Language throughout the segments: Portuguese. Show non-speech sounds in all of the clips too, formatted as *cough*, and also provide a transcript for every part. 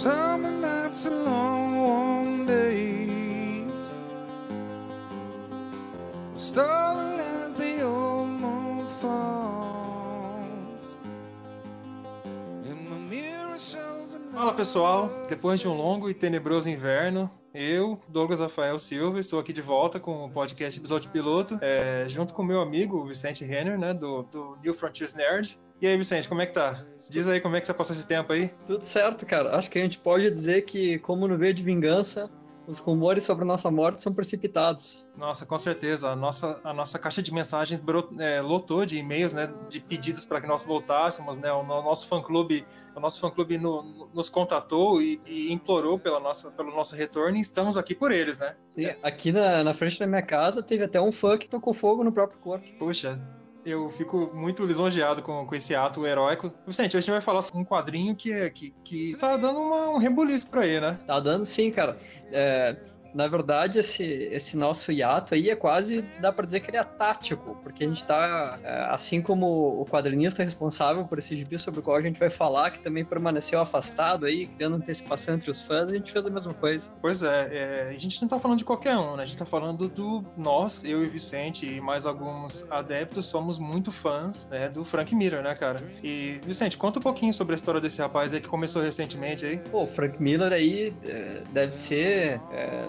Summer nights and long warm days. As the old moon falls. And my mirror shows Fala pessoal, depois de um longo e tenebroso inverno, eu, Douglas Rafael Silva, estou aqui de volta com o podcast Episódio Piloto, é, junto com meu amigo Vicente Renner, né, do, do New Frontiers Nerd. E aí, Vicente, como é que tá? Diz aí como é que você passou esse tempo aí? Tudo certo, cara. Acho que a gente pode dizer que, como no V de Vingança, os rumores sobre a nossa morte são precipitados. Nossa, com certeza. A nossa, a nossa caixa de mensagens é, lotou de e-mails, né, de pedidos para que nós voltássemos, né? O, no- nosso fã-clube, o nosso fã-clube no- nos contatou e, e implorou pela nossa, pelo nosso retorno e estamos aqui por eles, né? Sim, aqui na, na frente da minha casa teve até um fã que tocou fogo no próprio corpo. Poxa, eu fico muito lisonjeado com, com esse ato heróico. Vicente, hoje a gente vai falar sobre um quadrinho que, é- que, que tá dando uma- um rebuliço pra aí, né? Tá dando sim, cara. É, na verdade, esse, esse nosso hiato aí é quase, dá pra dizer que ele é tático, porque a gente tá, é, assim como o quadrinista responsável por esse gibi sobre o qual a gente vai falar, que também permaneceu afastado aí, criando antecipação entre os fãs, a gente fez a mesma coisa. Pois é, é, a gente não tá falando de qualquer um, né? A gente tá falando do nós, eu e Vicente e mais alguns adeptos, somos muito fãs né, do Frank Miller, né, cara? E, Vicente, conta um pouquinho sobre a história desse rapaz aí que começou recentemente aí. Pô, o Frank Miller aí é, deve ser é,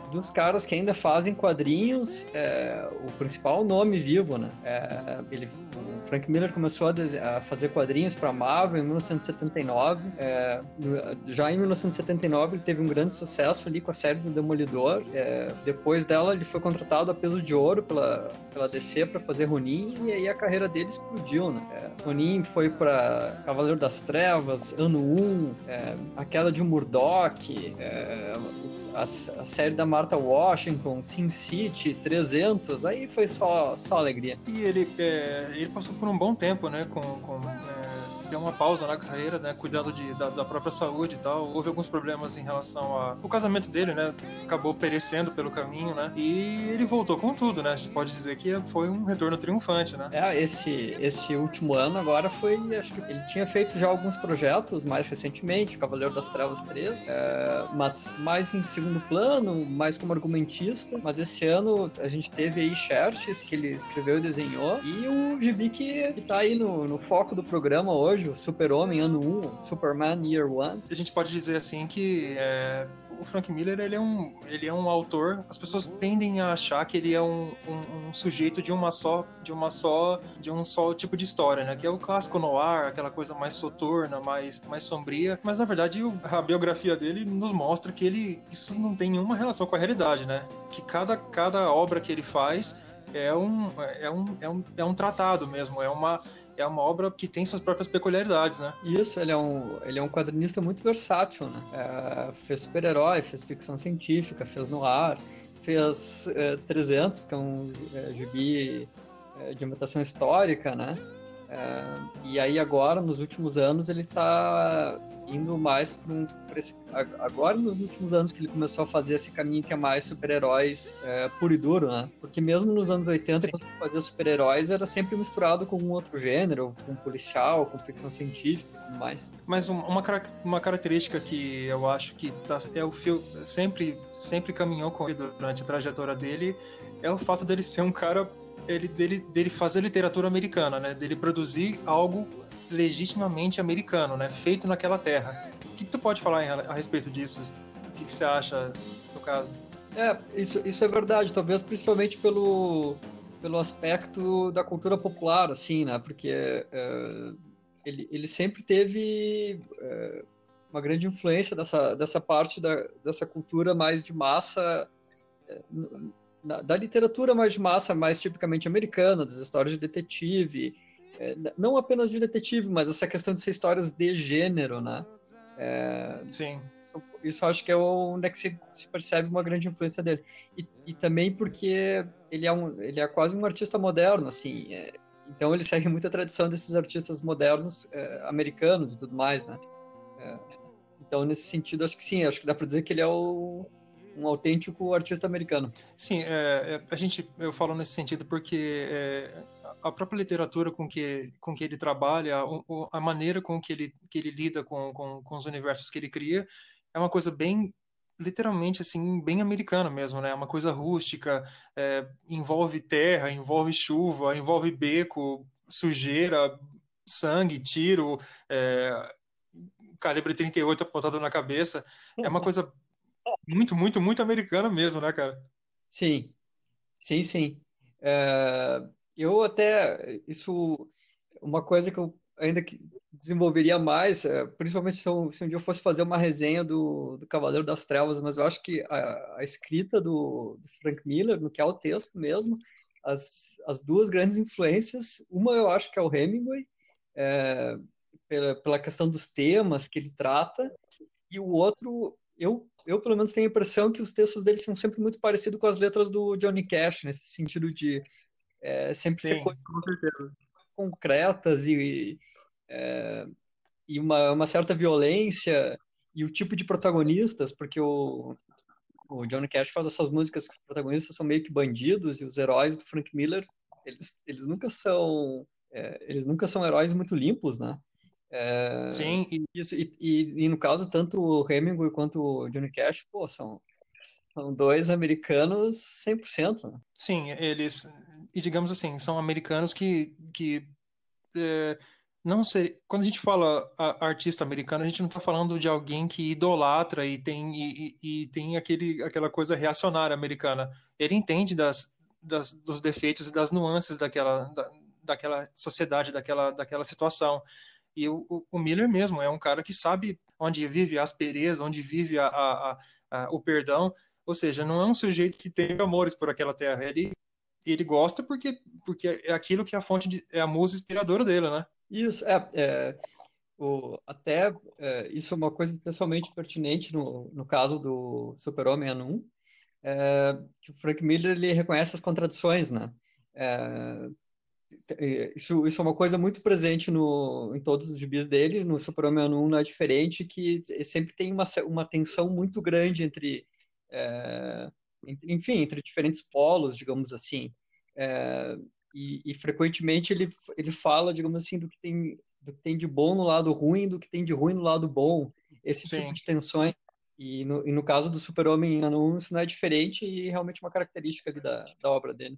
dos caras que ainda fazem quadrinhos, é, o principal nome vivo, né? É, ele, o Frank Miller começou a, dese- a fazer quadrinhos para Marvel em 1979. é, já em 1979 ele teve um grande sucesso ali com a série do Demolidor. É, depois dela ele foi contratado a peso de ouro pela, pela DC para fazer Ronin e aí a carreira dele explodiu, né? É, Ronin foi para Cavaleiro das Trevas, Ano 1, é, a queda de Murdoch, a, a série da Washington, Sin City, 300, aí foi só, só alegria. E ele, é, ele passou por um bom tempo, né, com... com é, deu uma pausa na carreira, né, cuidando de, da, da própria saúde e tal. Houve alguns problemas em relação ao casamento dele, né, acabou perecendo pelo caminho, né, e ele voltou com tudo, né, a gente pode dizer que foi um retorno triunfante, né. É, esse, esse último ano agora foi, acho que ele tinha feito já alguns projetos mais recentemente, Cavaleiro das Trevas 3, é, mas mais em segundo plano, mais como argumentista, mas esse ano a gente teve aí Xerxes, que ele escreveu e desenhou, e o gibi que, que tá aí no, no foco do programa hoje, o Super-Homem Ano 1, Superman Year One. A gente pode dizer assim que é, o Frank Miller ele é, um, ele é um autor. As pessoas tendem a achar que ele é um, um, um sujeito de uma só, de uma só, de um só tipo de história, né? Que é o clássico noir, aquela coisa mais soturna, mais, mais sombria. Mas na verdade a biografia dele nos mostra que ele isso não tem nenhuma relação com a realidade, né? Que cada, cada obra que ele faz é um, é um, é um, é um tratado mesmo, é uma é uma obra que tem suas próprias peculiaridades, né? Isso, ele é um, ele é um quadrinista muito versátil, né? É, fez super-herói, fez ficção científica, fez noir, fez é, 300, que é um é, gibi é, de ambientação histórica, né? É, e aí agora, nos últimos anos, ele tá indo mais por um... esse- agora, nos últimos anos, que ele começou a fazer esse caminho que é mais super-heróis é, puro e duro, né? Porque mesmo nos anos 80, quando fazia super-heróis, era sempre misturado com um outro gênero, com policial, com ficção científica e tudo mais. Mas um- uma, uma característica que eu acho que tá, é o Phil sempre, sempre caminhou com ele durante a trajetória dele é o fato dele ser um cara ele, dele, dele fazer literatura americana, né? Dele produzir algo legitimamente americano, né? Feito naquela terra. O que, tu pode falar a respeito disso? O que, que você acha no caso? É, isso, isso é verdade, talvez principalmente pelo, pelo aspecto da cultura popular, assim, né? Porque é, ele, ele sempre teve é, uma grande influência dessa, dessa parte da, dessa cultura mais de massa, é, na- da literatura mais de massa, mais tipicamente americana, das histórias de detetive, não apenas de detetive, mas essa questão de ser histórias de gênero, né? É, Sim. isso, isso acho que é onde é que se, se percebe uma grande influência dele. E, e também porque ele é, um, ele é quase um artista moderno, assim. é, então ele segue muita tradição desses artistas modernos é, americanos e tudo mais, né? É, então, nesse sentido, acho que sim, acho que dá para dizer que ele é o, um autêntico artista americano. Sim, é, é, a gente, eu falo nesse sentido porque é, a própria literatura com que, com que ele trabalha, o- a maneira com que ele, que ele lida com, com, com os universos que ele cria, é uma coisa bem literalmente assim bem americana mesmo, né? Uma coisa rústica, é, envolve terra, envolve chuva, envolve beco, sujeira, sangue, tiro, é, calibre 38 apontado na cabeça. É uma *laughs* coisa muito, muito, muito americana mesmo, né, cara? Sim, sim, sim. É, eu até isso uma coisa que eu ainda que desenvolveria mais, é, principalmente se, eu, se, um dia eu fosse fazer uma resenha do, do Cavaleiro das Trevas, mas eu acho que a, a escrita do, do, Frank Miller, no que é o texto mesmo, as, as duas grandes influências, uma eu acho que é o Hemingway, é, pela, pela questão dos temas que ele trata, e o outro, eu, eu pelo menos tenho a impressão que os textos dele são sempre muito parecidos com as letras do Johnny Cash, nesse sentido de é, sempre Sim, ser coisas concretas e é, e uma, uma certa violência e o tipo de protagonistas, porque o, o Johnny Cash faz essas músicas que os protagonistas são meio que bandidos e os heróis do Frank Miller, eles, eles nunca são é, eles nunca são heróis muito limpos, né? É, Sim. E, isso, e, e, e, no caso, tanto o Hemingway quanto o Johnny Cash, pô, são, são dois americanos 100%. Né? Sim, eles, e digamos assim, são americanos que, que é, não sei. Quando a gente fala a, artista americano, a gente não está falando de alguém que idolatra e tem, e, e, e, tem aquele, aquela coisa reacionária americana. Ele entende das, das, dos defeitos e das nuances daquela, da, daquela sociedade, daquela, daquela situação. E o, o, Miller mesmo é um cara que sabe onde vive a aspereza, onde vive a, a, a, o perdão. Ou seja, não é um sujeito que tem amores por aquela terra. Ele, ele gosta porque, porque é aquilo que é a fonte de, é a musa inspiradora dele, né? Isso, é, é o, até é, isso é uma coisa especialmente pertinente no, no caso do Super-Homem Ano 1, é, que o Frank Miller ele reconhece as contradições, né? É, isso, isso é uma coisa muito presente no, em todos os gibis dele, no Super-Homem Ano 1 não é diferente, que sempre tem uma, uma tensão muito grande entre, é, enfim, entre diferentes polos, digamos assim. É, e, e, frequentemente ele, ele fala, digamos assim, do que, tem, do que tem de bom no lado ruim, do que tem de ruim no lado bom, esse Sim. tipo de tensões. E no, e no caso do Super-Homem ano 1, isso não é diferente e realmente uma característica da, da obra dele.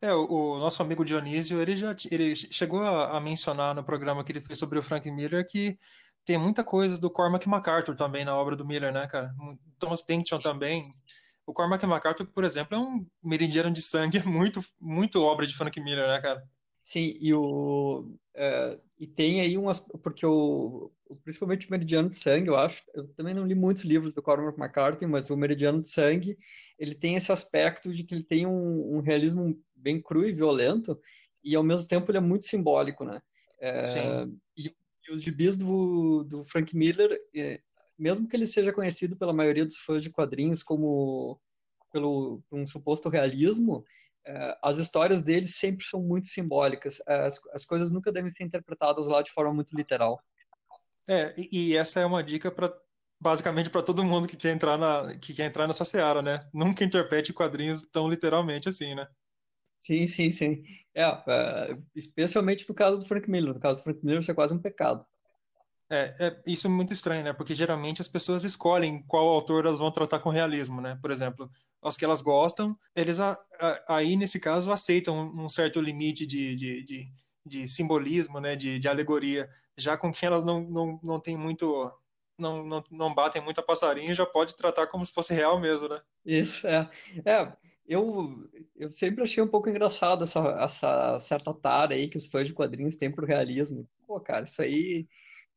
É, o, o, nosso amigo Dionísio, ele já ele chegou a, a, mencionar no programa que ele fez sobre o Frank Miller que tem muita coisa do Cormac MacArthur também na obra do Miller, né, cara? Thomas Pynchon também. O Cormac MacArthur, por exemplo, é um meridiano de sangue *laughs* muito, muito obra de Frank Miller, né, cara? Sim, e o uh, e tem aí umas porque o, principalmente o Meridiano de Sangue, eu acho, eu também não li muitos livros do Cormac McCarthy, mas o Meridiano de Sangue, ele tem esse aspecto de que ele tem um, um realismo bem cru e violento e ao mesmo tempo ele é muito simbólico, né? É, Sim. E, e, os gibis do, do Frank Miller, é, mesmo que ele seja conhecido pela maioria dos fãs de quadrinhos como pelo um suposto realismo, as histórias dele sempre são muito simbólicas. É, as, as coisas nunca devem ser interpretadas lá de forma muito literal. É, e, e essa é uma dica para basicamente para todo mundo que quer entrar na que quer entrar nessa seara, né? Nunca interprete quadrinhos tão literalmente assim, né? Sim, sim, sim. É, é, especialmente no caso do Frank Miller. No caso do Frank Miller, isso é quase um pecado. É, é, isso é muito estranho, né? Porque geralmente as pessoas escolhem qual autor elas vão tratar com realismo, né? Por exemplo, os que elas gostam, eles a, a, aí, nesse caso, aceitam um certo limite de, de, de, de simbolismo, né? De, de, alegoria. Já com quem elas não, não, não tem muito... Não, não, não batem muito a passarinho, já pode tratar como se fosse real mesmo, né? Isso, é. É, eu, eu sempre achei um pouco engraçado essa, essa certa tara aí que os fãs de quadrinhos têm pro realismo. Pô, cara, isso aí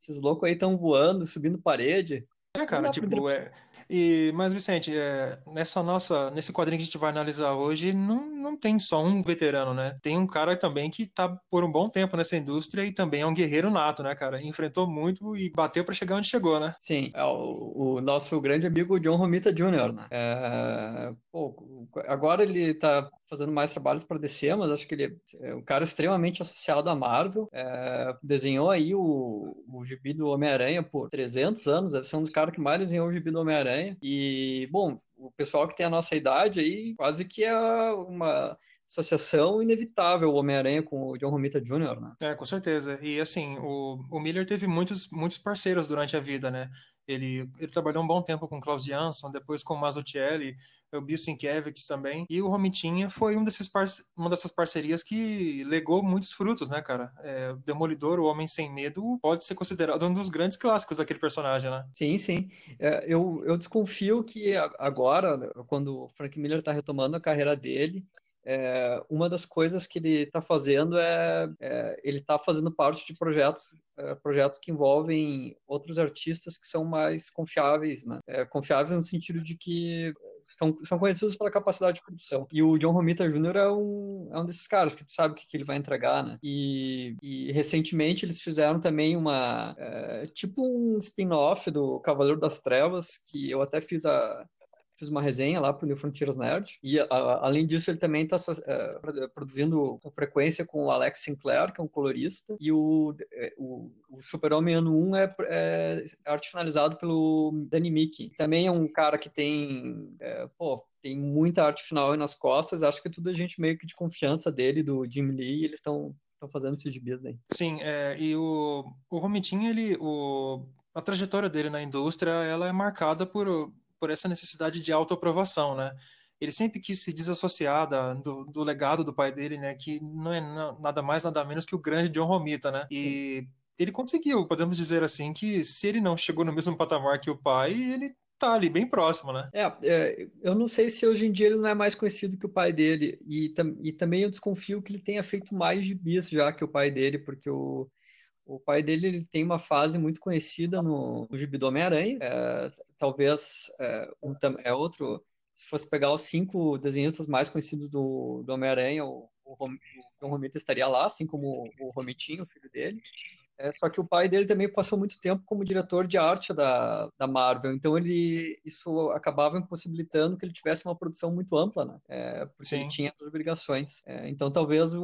esses loucos aí estão voando, subindo parede. É, cara, tipo, é, e, mas, Vicente, é, nessa nossa, nesse quadrinho que a gente vai analisar hoje, não, não tem só um veterano, né? Tem um cara também que tá por um bom tempo nessa indústria e também é um guerreiro nato, né, cara? Enfrentou muito e bateu para chegar onde chegou, né? Sim, é o, o nosso grande amigo John Romita Jr., né? É, pô, agora ele tá fazendo mais trabalhos para DC, mas acho que ele é um cara extremamente associado à Marvel. É, desenhou aí o, o gibi do Homem-Aranha por 300 anos, deve ser um dos caras que mais desenhou o gibi do Homem-Aranha. E, bom, o pessoal que tem a nossa idade aí, quase que é uma associação inevitável o Homem-Aranha com o John Romita Jr., né? É, com certeza. E assim, o, o Miller teve muitos, muitos parceiros durante a vida, né? Ele, ele trabalhou um bom tempo com Klaus Jansson, depois com Mazzucchelli, o Bill Sienkiewicz também. E o Romitinha foi um desses uma dessas parcerias que legou muitos frutos, né, cara? É, o Demolidor, o Homem Sem Medo, pode ser considerado um dos grandes clássicos daquele personagem, né? Sim, sim. É, eu, eu desconfio que agora, quando o Frank Miller está retomando a carreira dele, é, uma das coisas que ele está fazendo é, é ele está fazendo parte de projetos é, projetos que envolvem outros artistas que são mais confiáveis, né? É, confiáveis no sentido de que são, são conhecidos pela capacidade de produção. E o John Romita Jr. é um, é um desses caras que tu sabe o que, que ele vai entregar, né? E, e recentemente eles fizeram também uma é, tipo um spin-off do Cavaleiro das Trevas que eu até fiz a fiz uma resenha lá para o New Frontiers Nerd. E, a, além disso, ele também está uh, produzindo com frequência com o Alex Sinclair, que é um colorista. E o, é, o, o Super-Homem Ano 1 é, é, arte finalizado pelo Danny Mickey. Também é um cara que tem, é, pô, tem muita arte final nas costas. Acho que tudo a gente meio que de confiança dele, do Jim Lee, e eles estão fazendo esses gibis aí. Sim, é, e o, o Romitinho, ele, o, a trajetória dele na indústria, ela é marcada por por essa necessidade de autoaprovação, né? Ele sempre quis se desassociar da, do, do, legado do pai dele, né? Que não é nada mais, nada menos que o grande John Romita, né? E ele conseguiu, podemos dizer assim, que se ele não chegou no mesmo patamar que o pai, ele tá ali bem próximo, né? É, é, eu não sei se hoje em dia ele não é mais conhecido que o pai dele, e, e também eu desconfio que ele tenha feito mais de bis já que o pai dele, porque o, o pai dele ele tem uma fase muito conhecida no, no Gibi do Homem-Aranha. É, talvez é, um, é outro. Se fosse pegar os cinco desenhistas mais conhecidos do, do Homem-Aranha, o, o, o John Romita estaria lá, assim como o Romitinho, o filho dele. É, só que o pai dele também passou muito tempo como diretor de arte da, da Marvel, então ele isso acabava impossibilitando que ele tivesse uma produção muito ampla, né? É, porque Sim. ele tinha as obrigações. É, então talvez o,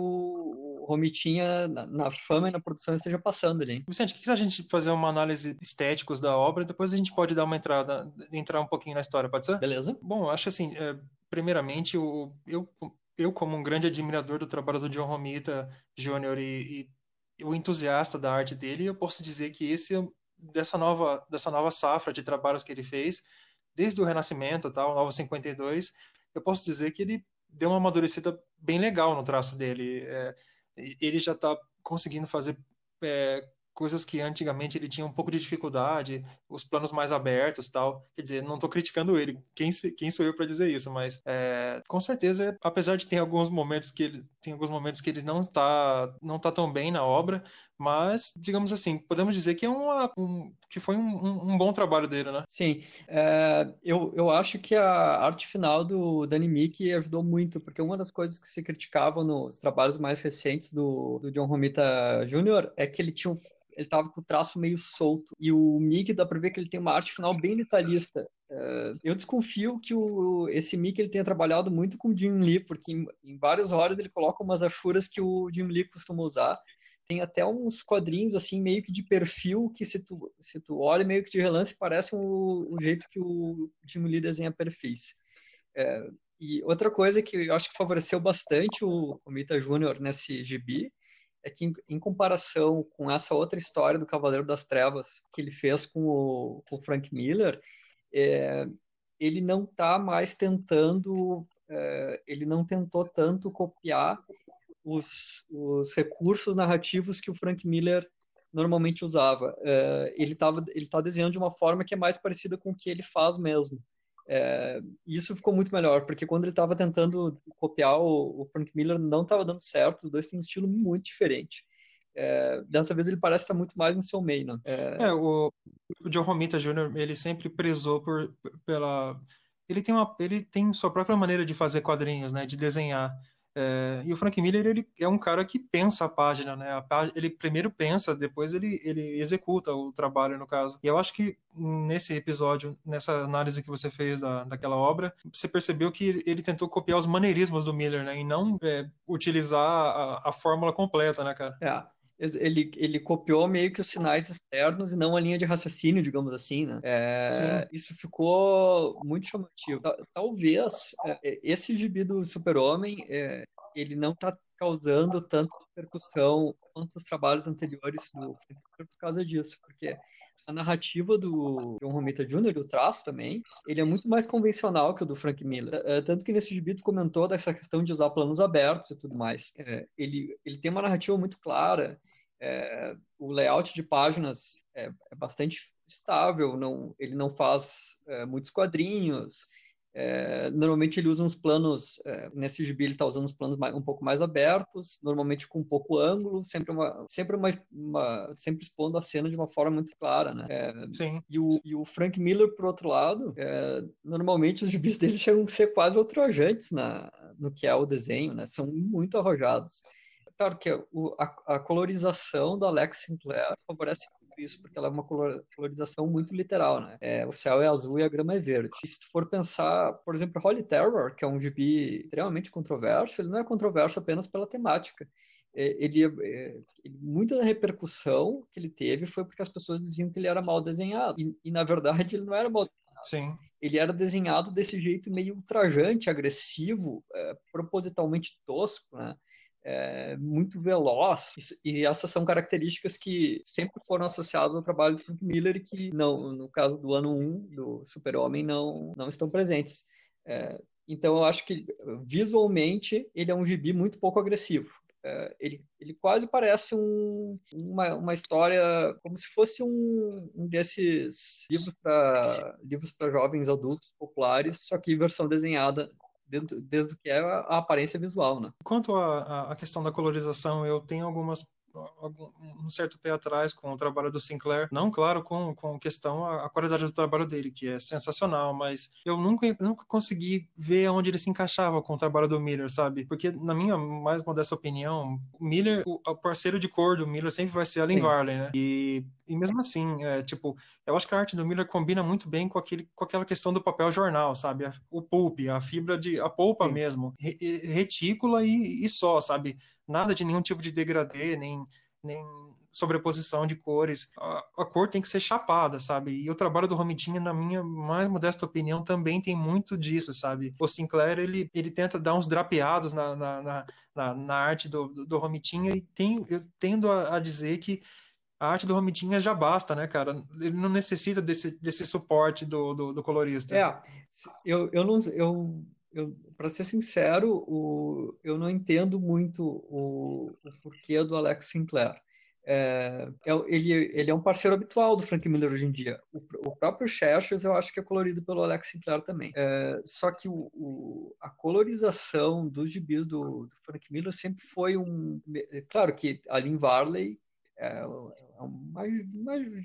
Romitinha na, na, fama e na produção esteja passando ali. Vicente, o que, que a gente fazer uma análise estéticos da obra? Depois a gente pode dar uma entrada, entrar um pouquinho na história, pode ser? Beleza. Bom, acho assim, é, primeiramente, eu, eu, eu, como um grande admirador do trabalho do John Romita Jr. e, e o entusiasta da arte dele, eu posso dizer que esse dessa nova dessa nova safra de trabalhos que ele fez, desde o Renascimento, tal, Novo 52, eu posso dizer que ele deu uma amadurecida bem legal no traço dele. É, ele já está conseguindo fazer é, coisas que antigamente ele tinha um pouco de dificuldade, os planos mais abertos tal. Quer dizer, não estou criticando ele, quem, quem sou eu para dizer isso, mas é, com certeza, apesar de ter alguns momentos que ele tem alguns momentos que ele não está não tá tão bem na obra, mas digamos assim, podemos dizer que é uma, um, que foi um, um, bom trabalho dele, né? Sim, é, eu, eu acho que a arte final do Danny Mickey ajudou muito, porque uma das coisas que se criticavam nos trabalhos mais recentes do, do John Romita Jr. é que ele tinha um ele tava com o traço meio solto. E o Mickey dá pra ver que ele tem uma arte final bem detalhista. Uh, eu desconfio que o, esse Mickey ele tenha trabalhado muito com o Jim Lee, porque em, em vários horas ele coloca umas achuras que o Jim Lee costuma usar. Tem até uns quadrinhos assim meio que de perfil que se tu, se tu olha meio que de relance parece o, jeito que o Jim Lee desenha perfis. É, e outra coisa que eu acho que favoreceu bastante o Comita Júnior nesse gibi é que, em, em, comparação com essa outra história do Cavaleiro das Trevas que ele fez com o, com o Frank Miller, é, ele não está mais tentando, é, ele não tentou tanto copiar os, os, recursos narrativos que o Frank Miller normalmente usava. É, ele estava ele tá desenhando de uma forma que é mais parecida com o que ele faz mesmo. É, isso ficou muito melhor, porque quando ele estava tentando copiar o, o, Frank Miller, não estava dando certo, os dois têm um estilo muito diferente. É, dessa vez ele parece estar muito mais no seu meio, né? É, é o, o John Romita Jr., ele sempre prezou por, pela... Ele tem, uma, ele tem sua própria maneira de fazer quadrinhos, né? De desenhar. É, e o Frank Miller ele é um cara que pensa a página, né? A página, ele primeiro pensa, depois ele, ele executa o trabalho, no caso. E eu acho que nesse episódio, nessa análise que você fez da, daquela obra, você percebeu que ele tentou copiar os maneirismos do Miller, né? E não é, utilizar a, a fórmula completa, né, cara? É ele, ele copiou meio que os sinais externos e não a linha de raciocínio, digamos assim, né? É, isso ficou muito chamativo. Talvez é, esse gibi do Super-Homem, é, ele não está causando tanta repercussão quanto os trabalhos anteriores do por causa disso, porque a narrativa do John Romita Jr., o traço também, ele é muito mais convencional que o do Frank Miller. É, tanto que nesse gibi tu comentou dessa questão de usar planos abertos e tudo mais. É, ele, ele tem uma narrativa muito clara, é, o layout de páginas é, é, bastante estável, não, ele não faz é, muitos quadrinhos, é, normalmente ele usa uns planos, é, nesse gibi ele está usando uns planos mais, um pouco mais abertos, normalmente com um pouco ângulo, sempre uma, sempre uma, uma sempre expondo a cena de uma forma muito clara, né? É, Sim. E o, e o Frank Miller, por outro lado, é, normalmente os gibis *laughs* dele chegam a ser quase ultrajantes na, no que é o desenho, né? São muito arrojados. Claro que o, a, a colorização do Alex Sinclair favorece isso, porque ela é uma colorização muito literal, né? É, o céu é azul e a grama é verde. E se tu for pensar, por exemplo, Holy Terror, que é um gibi extremamente controverso, ele não é controverso apenas pela temática. É, ele, é, muita da repercussão que ele teve foi porque as pessoas diziam que ele era mal desenhado. E, e na verdade, ele não era mal desenhado. Sim. Ele era desenhado desse jeito meio ultrajante, agressivo, é, propositalmente tosco, né? É, muito veloz, e, essas são características que sempre foram associadas ao trabalho de Frank Miller e que, não, no caso do ano 1 do Super-Homem, não, não estão presentes. É, então, eu acho que visualmente ele é um gibi muito pouco agressivo. É, ele, ele quase parece um, uma, uma história como se fosse um, um desses livros para livros jovens adultos populares, só que versão desenhada desde, desde que é a, a aparência visual, né? Quanto à questão da colorização, eu tenho algumas um certo pé atrás com o trabalho do Sinclair. Não, claro, com, com questão a, qualidade do trabalho dele, que é sensacional, mas eu nunca, nunca consegui ver onde ele se encaixava com o trabalho do Miller, sabe? Porque, na minha mais modesta opinião, o Miller, o, o parceiro de cor do Miller sempre vai ser Alan Sim. Varley, né? E, e mesmo assim, é, tipo, eu acho que a arte do Miller combina muito bem com, aquele, com aquela questão do papel jornal, sabe? O pulp, a fibra de. a polpa Sim. mesmo. retícula e, e só, sabe? Nada de nenhum tipo de degradê, nem, nem sobreposição de cores. A, a, cor tem que ser chapada, sabe? E o trabalho do Romitinha, na minha mais modesta opinião, também tem muito disso, sabe? O Sinclair, ele, ele tenta dar uns drapeados na, na, na, na arte do, do, do Romitinha e tem, eu tendo a, a dizer que a arte do Romitinha já basta, né, cara? Ele não necessita desse, desse suporte do, do, do colorista. É, eu, eu não... Eu para ser sincero, o, eu não entendo muito o, o porquê do Alex Sinclair. É, é, ele, ele é um parceiro habitual do Frank Miller hoje em dia. O, o próprio Cheshires eu acho que é colorido pelo Alex Sinclair também. É, só que o, o, a colorização dos gibis do, do, Frank Miller sempre foi um. É, claro que a Lynn Varley é, é uma,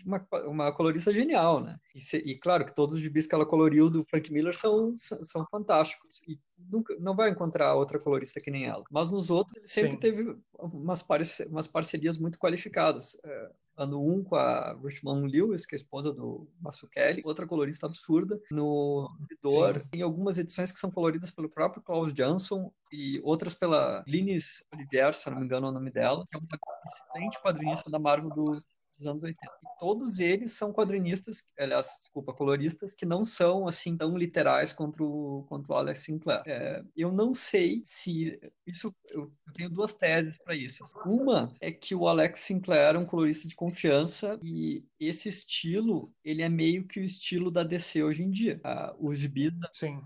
uma, uma, colorista genial, né? E, se, e, claro que todos os gibis que ela coloriu do Frank Miller são, são fantásticos. E nunca, não vai encontrar outra colorista que nem ela. Mas nos outros, ele sempre Sim. teve umas, parce, umas parcerias muito qualificadas. É, ano 1 um com a Richmond Lewis, que é a esposa do Massu Kelly, outra colorista absurda. No Vidor, tem algumas edições que são coloridas pelo próprio Klaus Jansson e outras pela Linus Olivier, se não me engano é o nome dela, que é uma excelente quadrinista da Marvel dos dos anos 80. E todos eles são quadrinistas, aliás, desculpa, coloristas, que não são assim tão literais quanto o, quanto o Alex Sinclair. É, eu não sei se isso. Eu tenho duas teses para isso. Uma é que o Alex Sinclair é um colorista de confiança e esse estilo ele é meio que o estilo da DC hoje em dia. Ah, os gibis, Sim.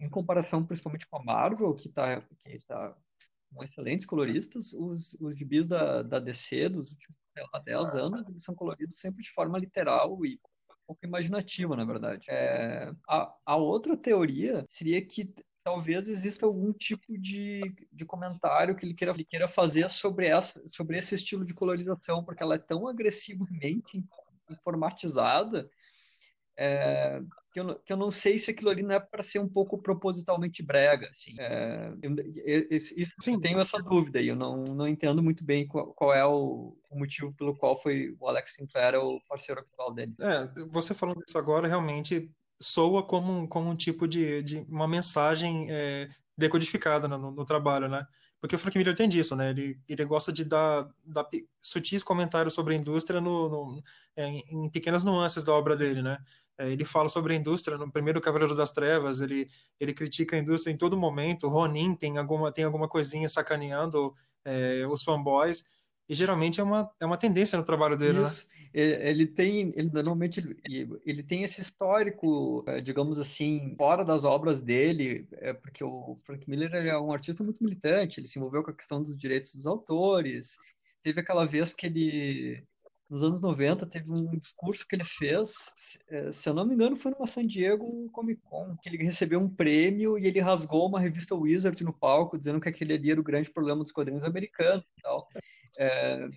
em comparação principalmente com a Marvel, que está que tá com excelentes coloristas, os, os gibis da, da DC dos últimos há 10 anos, eles são coloridos sempre de forma literal e um pouco imaginativa, na verdade. É, a, a outra teoria seria que talvez exista algum tipo de, de comentário que ele queira, ele queira fazer sobre, essa, sobre esse estilo de colorização, porque ela é tão agressivamente informatizada é, que, eu, que eu não sei se aquilo ali não é para ser um pouco propositalmente brega, assim. É, eu, isso, Sim. tenho essa dúvida e eu não, não entendo muito bem qual, qual é o, o, motivo pelo qual foi o Alex Sinclair o parceiro atual dele. É, você falando isso agora realmente soa como um, como um tipo de, de uma mensagem é, decodificada no, no, trabalho, né? Porque o Frank Miller tem disso, né? Ele, ele gosta de dar, dar sutis comentários sobre a indústria no, no em, em pequenas nuances da obra dele, né? É, ele fala sobre a indústria no primeiro Cavaleiro das Trevas, ele, ele critica a indústria em todo momento. Ronin tem alguma, tem alguma coisinha sacaneando é, os fanboys. E geralmente é uma, é uma tendência no trabalho dele, Isso. né? Ele tem, ele normalmente ele, ele tem esse histórico, eh, digamos assim, fora das obras dele, é porque o Frank Miller é um artista muito militante, ele se envolveu com a questão dos direitos dos autores. Teve aquela vez que ele nos anos 90 teve um discurso que ele fez, se, eh, se eu não me engano, foi numa San Diego Comic Con, que ele recebeu um prêmio e ele rasgou uma revista Wizard no palco, dizendo que aquele ali era o grande problema dos quadrinhos americanos e tal. É,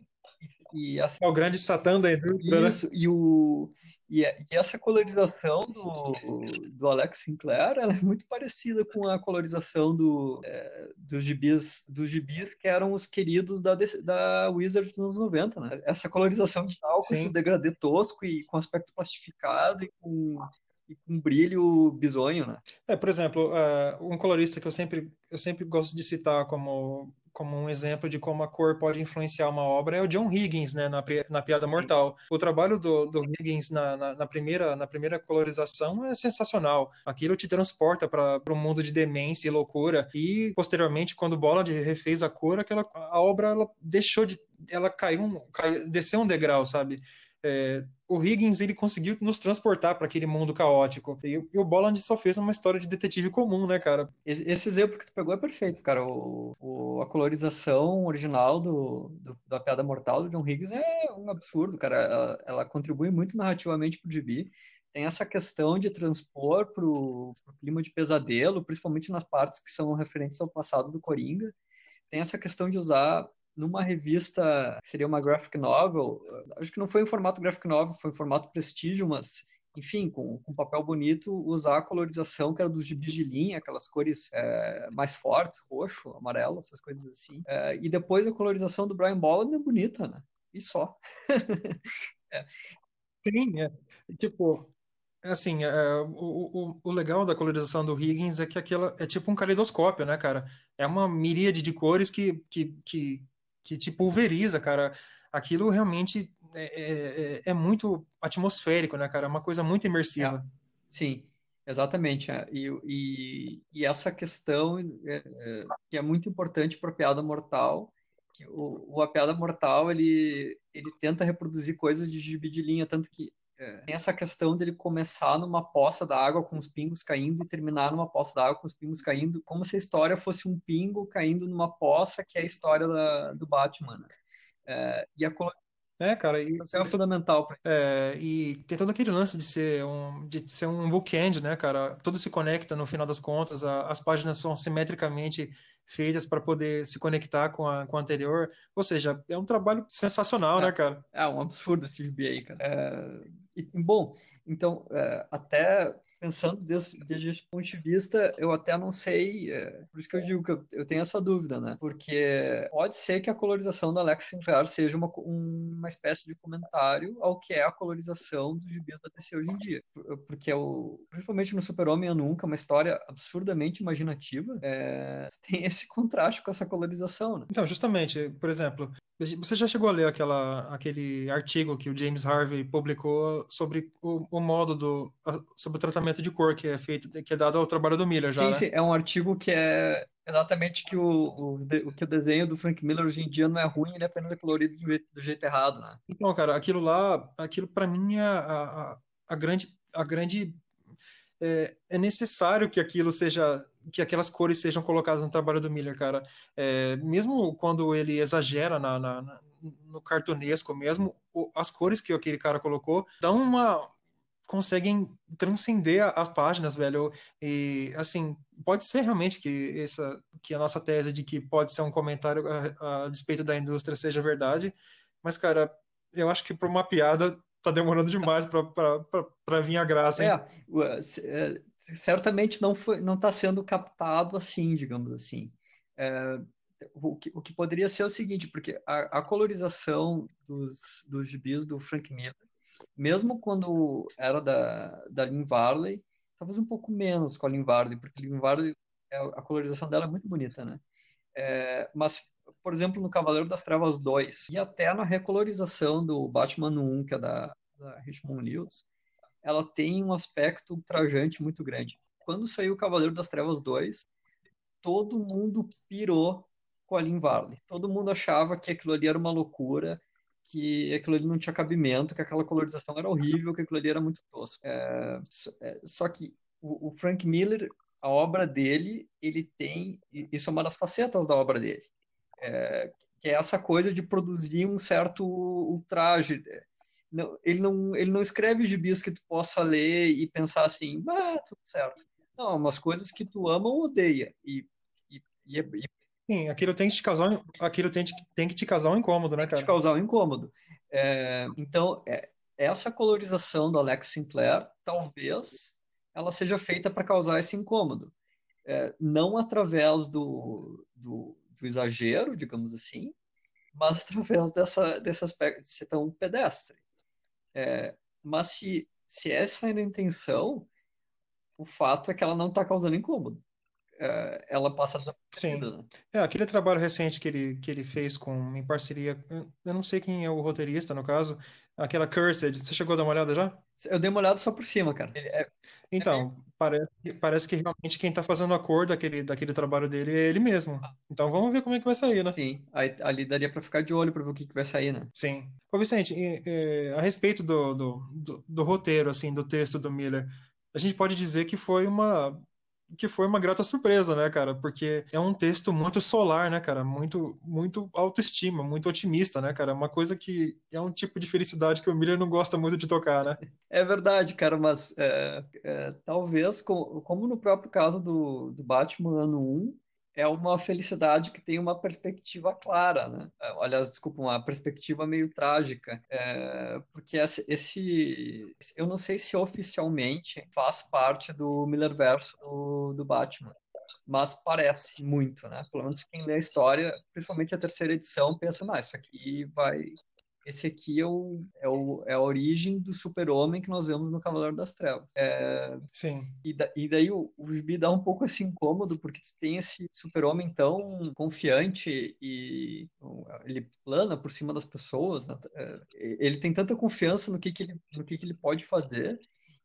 e essa... É o grande satã da indústria, né? Isso, né? e, o, e, e, essa colorização do, do Alex Sinclair ela é muito parecida com a colorização do, é, dos, gibis, dos gibis que eram os queridos da, da Wizard nos anos 90, né? Essa colorização de tal, com esse degradê tosco e com aspecto plastificado e com e com brilho bizonho, né? É, por exemplo, uh, um colorista que eu sempre, eu sempre gosto de citar como como um exemplo de como a cor pode influenciar uma obra é o John Higgins, né, na, na Piada Mortal. O trabalho do, do Higgins na, na, na, primeira, na primeira colorização é sensacional. Aquilo te transporta para um mundo de demência e loucura. E, posteriormente, quando Boland refez a cor, aquela, a obra ela deixou de... Ela caiu, caiu desceu um degrau, sabe? É, o Higgins ele conseguiu nos transportar para aquele mundo caótico. E, e, o Bolland só fez uma história de detetive comum, né, cara? Esse, exemplo que tu pegou é perfeito, cara. O, o a colorização original do, do, da Piada Mortal do John Higgins é um absurdo, cara. Ela, ela contribui muito narrativamente pro gibi. Tem essa questão de transpor pro, pro clima de pesadelo, principalmente nas partes que são referentes ao passado do Coringa. Tem essa questão de usar numa revista, seria uma graphic novel, acho que não foi em formato graphic novel, foi em formato prestígio, mas enfim, com, com papel bonito, usar a colorização que era dos gibis de linha, aquelas cores é, mais fortes, roxo, amarelo, essas coisas assim. É, e depois a colorização do Brian Bolland é bonita, né? E só. *laughs* é. Sim, é. Tipo, assim, é, o, o, o legal da colorização do Higgins é que aquela é tipo um caleidoscópio, né, cara? É uma miríade de cores que, que, que que te pulveriza, cara. Aquilo realmente é, é, é, é muito atmosférico, né, cara? É uma coisa muito imersiva. É, sim, exatamente. É. E, e, e, essa questão é, que é muito importante para a piada mortal, que o, o A Piada Mortal, ele, ele tenta reproduzir coisas de gibi de linha, tanto que é. Tem essa questão dele começar numa poça d'água com os pingos caindo e terminar numa poça d'água com os pingos caindo, como se a história fosse um pingo caindo numa poça, que é a história da, do Batman. Né? É, e a é, cara, e, isso é fundamental. É, e tem todo aquele lance de ser um, de ser um bookend, né, cara? Tudo se conecta no final das contas, a, as páginas são simetricamente feitas para poder se conectar com a, com a anterior. Ou seja, é um trabalho sensacional, é, né, cara? É um absurdo esse GBA, cara. É, e, bom, então, é, até pensando desde, desde esse ponto de vista, eu até não sei, é, por isso que eu digo que eu, eu, tenho essa dúvida, né? Porque pode ser que a colorização da Alex Sinclair seja uma, uma espécie de comentário ao que é a colorização do gibi da DC hoje em dia. Porque, o, principalmente no Super-Homem Nunca, uma história absurdamente imaginativa, é, *laughs* tem esse contraste com essa colorização, né? Então, justamente, por exemplo, você já chegou a ler aquela, aquele artigo que o James Harvey publicou sobre o, o modo do sobre o tratamento de cor que é feito que é dado ao trabalho do Miller já sim, né? sim é um artigo que é exatamente que o, o, o, que o desenho do Frank Miller hoje em dia não é ruim ele é apenas é colorido do jeito, do jeito errado né então cara aquilo lá aquilo para mim é a, a, a, grande a grande é, é necessário que aquilo seja que aquelas cores sejam colocadas no trabalho do Miller, cara. É, mesmo quando ele exagera na, na, no cartunesco mesmo, as cores que aquele cara colocou dão uma conseguem transcender as páginas, velho. E assim, pode ser realmente que essa que a nossa tese de que pode ser um comentário a, a despeito da indústria seja verdade, mas cara, eu acho que para uma piada tá demorando demais para vir a graça. É, é, certamente não foi, não está sendo captado assim, digamos assim. É, o que, o que poderia ser o seguinte, porque a, a colorização dos, dos gibis do Frank Miller, mesmo quando era da, da Lynn Varley, talvez um pouco menos com a Lynn Varley, porque a Lynn Varley, é, a colorização dela é muito bonita, né? É, mas, por exemplo, no Cavaleiro das Trevas 2, e até na recolorização do Batman 1, que é da, da Richmond News, ela tem um aspecto ultrajante muito grande. Quando saiu o Cavaleiro das Trevas 2, todo mundo pirou Colin Varley. Todo mundo achava que aquilo ali era uma loucura, que aquilo ali não tinha cabimento, que aquela colorização era horrível, que aquilo ali era muito tosco. É, é só que o, Frank Miller, a obra dele, ele tem, isso é uma das facetas da obra dele, é, que é essa coisa de produzir um certo ultraje. Não, ele, não, ele não escreve gibis que tu possa ler e pensar assim, ah, tudo certo. Não, umas coisas que tu ama ou odeia. E, e, e, e Sim, aquilo tem que te causar, aquilo tem, tem que te causar um incômodo, né, cara? Tem que te causar um incômodo. É, então, é, essa colorização do Alex Sinclair, talvez ela seja feita para causar esse incômodo. É, não através do, do, do, exagero, digamos assim, mas através dessa, desse aspecto de ser tão pedestre. É, mas se, se essa é a intenção, o fato é que ela não está causando incômodo. É, ela passa Sim. Né? É, aquele trabalho recente que ele, que ele fez com, em parceria, eu não sei quem é o roteirista, no caso, aquela Cursed, você chegou a dar uma olhada já? Eu dei uma olhada só por cima, cara. É... Então, é... parece, parece que realmente quem tá fazendo a cor daquele, daquele trabalho dele é ele mesmo. Então vamos ver como é que vai sair, né? Sim, aí, ali daria para ficar de olho para ver o que, que vai sair, né? Sim. Ô Vicente, a respeito do, do, do, do roteiro, assim, do texto do Miller, a gente pode dizer que foi uma que foi uma grata surpresa, né, cara? Porque é um texto muito solar, né, cara? Muito, muito autoestima, muito otimista, né, cara? Uma coisa que é um tipo de felicidade que o Miller não gosta muito de tocar, né? *laughs* É verdade, cara, mas é, é, talvez, como, no próprio caso do, do Batman ano 1, é uma felicidade que tem uma perspectiva clara, né? Aliás, é, desculpa, uma perspectiva meio trágica, é, porque esse, esse, eu não sei se oficialmente faz parte do Miller verso do, do Batman, mas parece muito, né? Pelo menos quem lê a história, principalmente a terceira edição, pensa, não, isso aqui vai esse aqui é, o, é, o, é a origem do super-homem que nós vemos no Cavaleiro das Trevas. É, Sim. E, da, e daí o, o Gibi dá um pouco assim incômodo, porque tu tem esse super-homem tão confiante e ele plana por cima das pessoas. Né? É, ele tem tanta confiança no que, que, ele, no que, que ele pode fazer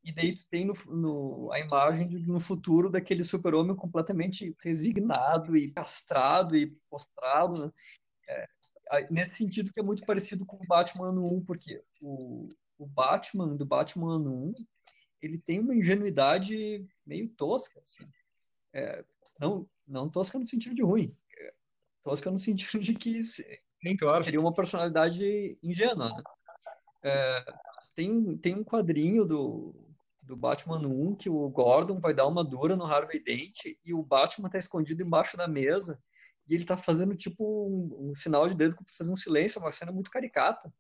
e daí tu tem no, no, a imagem de, no futuro daquele super-homem completamente resignado e castrado e postrado. Né? É, nesse sentido que é muito parecido com o Batman ano 1, porque o, o Batman do Batman ano 1, ele tem uma ingenuidade meio tosca, assim. É, não, não tosca no sentido de ruim, é, tosca no sentido de que Sim, claro. seria uma personalidade ingênua, né? É, tem, tem um quadrinho do, do Batman 1 que o Gordon vai dar uma dura no Harvey Dent e o Batman tá escondido embaixo da mesa e ele tá fazendo tipo um, um sinal de dedo para fazer um silêncio, uma cena muito caricata.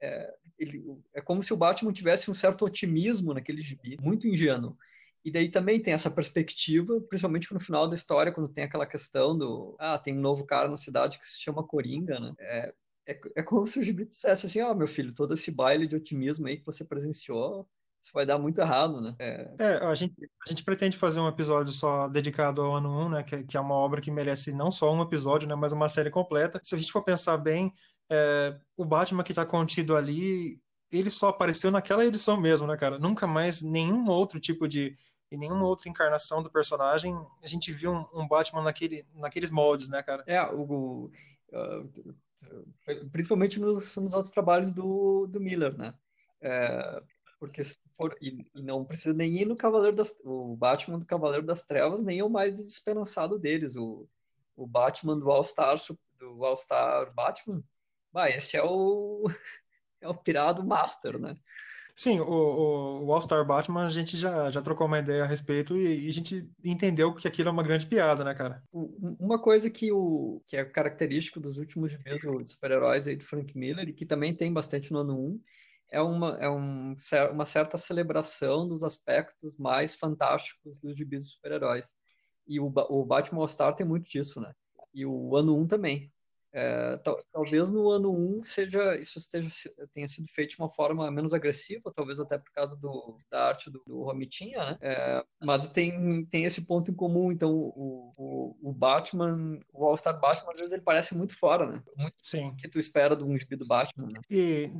É, ele, é como se o Batman tivesse um certo otimismo naquele gibi, muito ingênuo. E daí também tem essa perspectiva, principalmente no final da história, quando tem aquela questão do ah, tem um novo cara na cidade que se chama Coringa, né? É, é, é como se o gibi dissesse assim, ó, oh, meu filho, todo esse baile de otimismo aí que você presenciou, isso vai dar muito errado, né? É, é a, gente, a gente pretende fazer um episódio só dedicado ao ano 1, né? Que, que, é uma obra que merece não só um episódio, né? Mas uma série completa. Se a gente for pensar bem, é, o Batman que está contido ali, ele só apareceu naquela edição mesmo, né, cara? Nunca mais nenhum outro tipo de. E nenhuma outra encarnação do personagem a gente viu um, um Batman naquele, naqueles moldes, né, cara? É, o, uh, principalmente nos, nos outros trabalhos do, do Miller, né? É, porque se for e, e, não precisa nem ir no Cavaleiro das o Batman do Cavaleiro das Trevas nem é o mais desesperançado deles o, o Batman do All Star do All Star Batman bah, esse é o *laughs* é o pirado master né Sim, o, o, o All Star Batman a gente já, já trocou uma ideia a respeito e, e, a gente entendeu que aquilo é uma grande piada, né, cara? Uma coisa que, o, que é característico dos últimos de super-heróis aí do Frank Miller e que também tem bastante no ano 1 é uma, é um, uma certa celebração dos aspectos mais fantásticos dos gibis de super-heróis. E o, o Batman All Star tem muito disso, né? E o ano 1 também. É, talvez no ano 1 seja, isso esteja, tenha sido feito de uma forma menos agressiva, talvez até por causa do, da arte do, do Romitinha, né? É, mas tem, tem esse ponto em comum, então o, o, o, Batman, o All-Star Batman, às vezes ele parece muito fora, né? Muito Sim. que tu espera de um gibi do Batman, né? E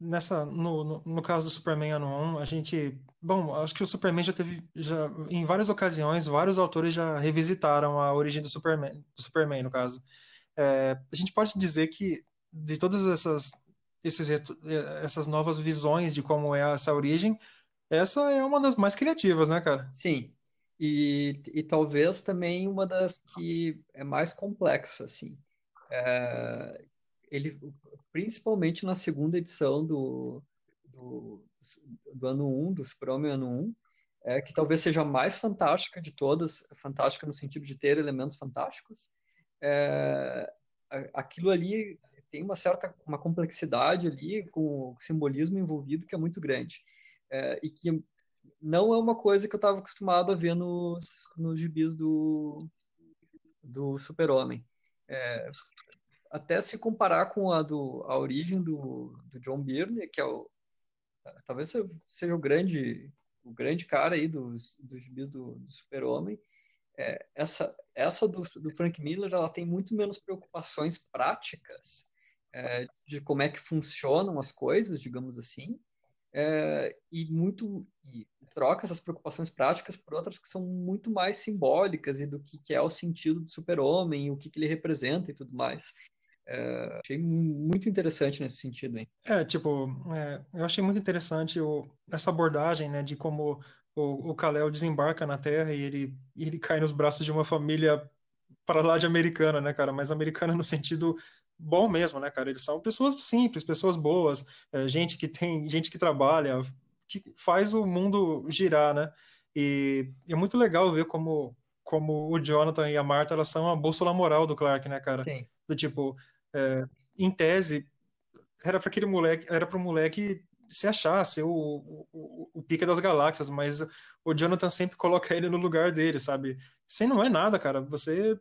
nessa, no, no, no caso do Superman ano 1, a gente Bom, acho que o Superman já teve, já, em várias ocasiões, vários autores já revisitaram a origem do Superman, do Superman no caso. É, a gente pode dizer que de todas essas, esses, essas novas visões de como é essa origem, essa é uma das mais criativas, né, cara? Sim. E, e talvez também uma das que é mais complexa, assim. É, ele, principalmente na segunda edição do, do, do ano 1, do Super-Homem ano 1, é, que talvez seja a mais fantástica de todas, fantástica no sentido de ter elementos fantásticos. É, aquilo ali tem uma certa uma complexidade ali com o simbolismo envolvido que é muito grande é, e que não é uma coisa que eu estava acostumado a ver nos, nos gibis do, do Super-Homem. É, até se comparar com a, do, a origem do, do John Byrne, que é o, talvez seja o grande o grande cara aí dos, dos gibis do, do Super-Homem, é, essa, essa do, do, Frank Miller ela tem muito menos preocupações práticas é, de como é que funcionam as coisas, digamos assim, é, e muito e troca essas preocupações práticas por outras que são muito mais simbólicas e do que, que é o sentido do super-homem, o que, que ele representa e tudo mais. É, achei muito interessante nesse sentido, hein? É, tipo, é, eu achei muito interessante o, essa abordagem, né, de como o, o Kal-El desembarca na Terra e ele, e ele cai nos braços de uma família para lá de americana, né, cara? Mas americana no sentido bom mesmo, né, cara? Eles são pessoas simples, pessoas boas, é, gente que tem, gente que trabalha, que faz o mundo girar, né? E é muito legal ver como como o Jonathan e a Marta elas são a bússola moral do Clark, né, cara? Sim. Do tipo, é, em tese, era para aquele moleque, era para o moleque se achar, ser o, o, o pica das galáxias, mas o Jonathan sempre coloca ele no lugar dele, sabe? Você não é nada, cara. Você,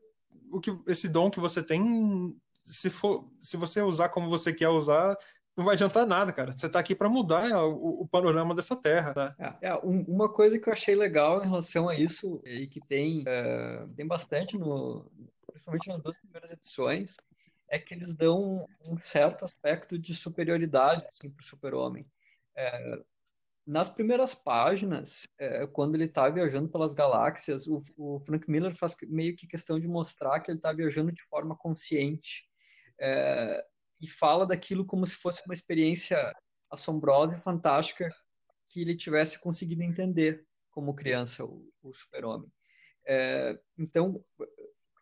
o que, esse dom que você tem, se for, se você usar como você quer usar, não vai adiantar nada, cara. Você está aqui para mudar o, o, panorama dessa terra, né? É, é, uma coisa que eu achei legal em relação a isso e que tem, é, tem bastante no, principalmente nas duas primeiras edições, é que eles dão um certo aspecto de superioridade assim, para o super-homem. É, nas primeiras páginas, é, quando ele está viajando pelas galáxias, o, o, Frank Miller faz meio que questão de mostrar que ele está viajando de forma consciente é, e fala daquilo como se fosse uma experiência assombrosa e fantástica que ele tivesse conseguido entender como criança, o, o super-homem. É, então,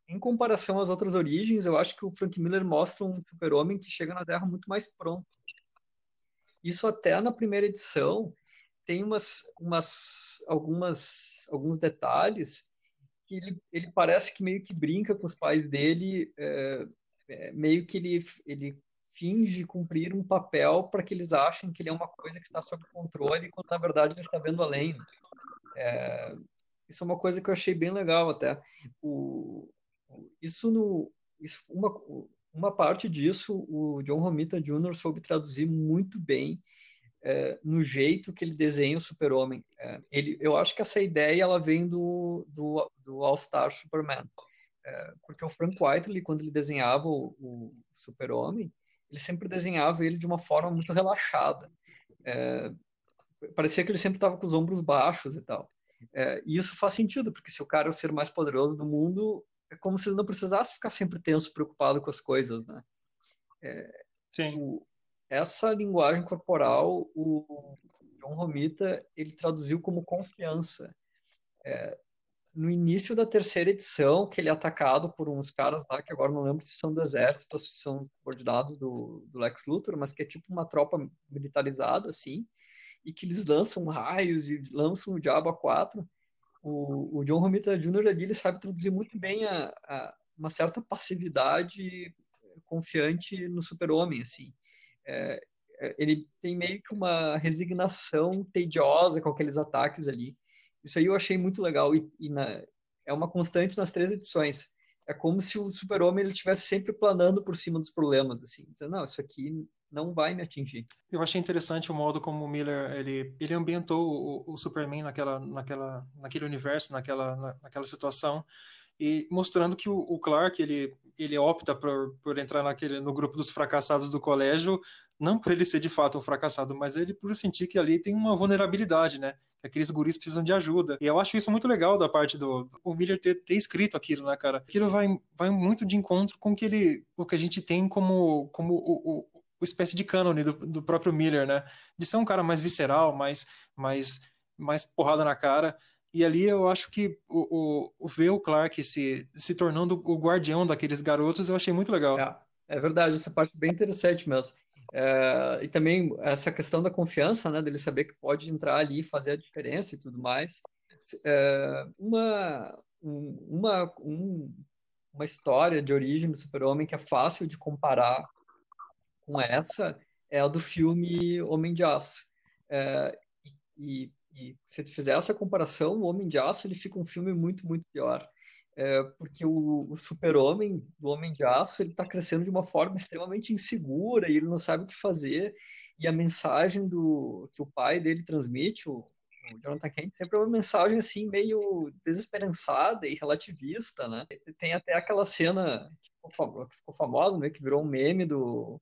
em comparação às outras origens, eu acho que o Frank Miller mostra um super-homem que chega na Terra muito mais pronto. Isso até na primeira edição tem umas, umas algumas alguns detalhes que ele, ele parece que meio que brinca com os pais dele, é, é, meio que ele, ele finge cumprir um papel para que eles achem que ele é uma coisa que está sob controle, quando na verdade ele está vendo além. É, isso é uma coisa que eu achei bem legal até. O, isso no isso, uma uma parte disso o John Romita Jr. soube traduzir muito bem é, no jeito que ele desenha o Super-Homem. É, eu acho que essa ideia ela vem do, do, do All-Star Superman, é, porque o Frank Whiteley quando ele desenhava o, o Super-Homem, ele sempre desenhava ele de uma forma muito relaxada. É, parecia que ele sempre estava com os ombros baixos e tal. É, e isso faz sentido, porque se o cara é o ser mais poderoso do mundo, é como se ele não precisasse ficar sempre tenso, preocupado com as coisas, né? É, Sim. O, essa linguagem corporal, o John Romita, ele traduziu como confiança. É, no início da terceira edição, que ele é atacado por uns caras lá, que agora não lembro se são do exército ou se são subordinados do, do Lex Luthor, mas que é tipo uma tropa militarizada, assim, e que eles lançam raios e lançam o Diabo a quatro o, o John Romita Jr. ali, ele sabe traduzir muito bem a, a uma certa passividade confiante no super-homem, assim. É, é, ele tem meio que uma resignação tediosa com aqueles ataques ali. Isso aí eu achei muito legal e, e na, é uma constante nas três edições. É como se o super-homem ele estivesse sempre planando por cima dos problemas, assim. Dizendo, não, isso aqui não vai me atingir. Eu achei interessante o modo como o Miller ele, ele ambientou o, o Superman naquela, naquela, naquele universo, naquela, na, naquela situação e mostrando que o, o, Clark ele, ele opta por, por entrar naquele no grupo dos fracassados do colégio não por ele ser de fato um fracassado, mas ele por sentir que ali tem uma vulnerabilidade, né? Que aqueles guris precisam de ajuda. E eu acho isso muito legal da parte do o Miller ter, ter escrito aquilo, né, cara? Aquilo vai, vai muito de encontro com que ele, o que a gente tem como, como o, o espécie de cânone do, do próprio Miller, né? De ser um cara mais visceral, mais, mais, mais porrada na cara. E ali eu acho que o, o, ver o Clark se, se tornando o guardião daqueles garotos eu achei muito legal. É, é verdade, essa parte é bem interessante mesmo. É, e também essa questão da confiança, né, dele saber que pode entrar ali e fazer a diferença e tudo mais. É, uma, uma, um, uma história de origem do super-homem que é fácil de comparar com essa é a do filme Homem de Aço. É, e, e, se tu fizer essa comparação, o Homem de Aço ele fica um filme muito, muito pior é, porque o, o super-homem do Homem de Aço ele está crescendo de uma forma extremamente insegura e ele não sabe o que fazer e a mensagem do que o pai dele transmite, o, o Jonathan Kent, sempre é uma mensagem assim meio desesperançada e relativista, né? Tem até aquela cena que ficou, famosa, né, que virou um meme do,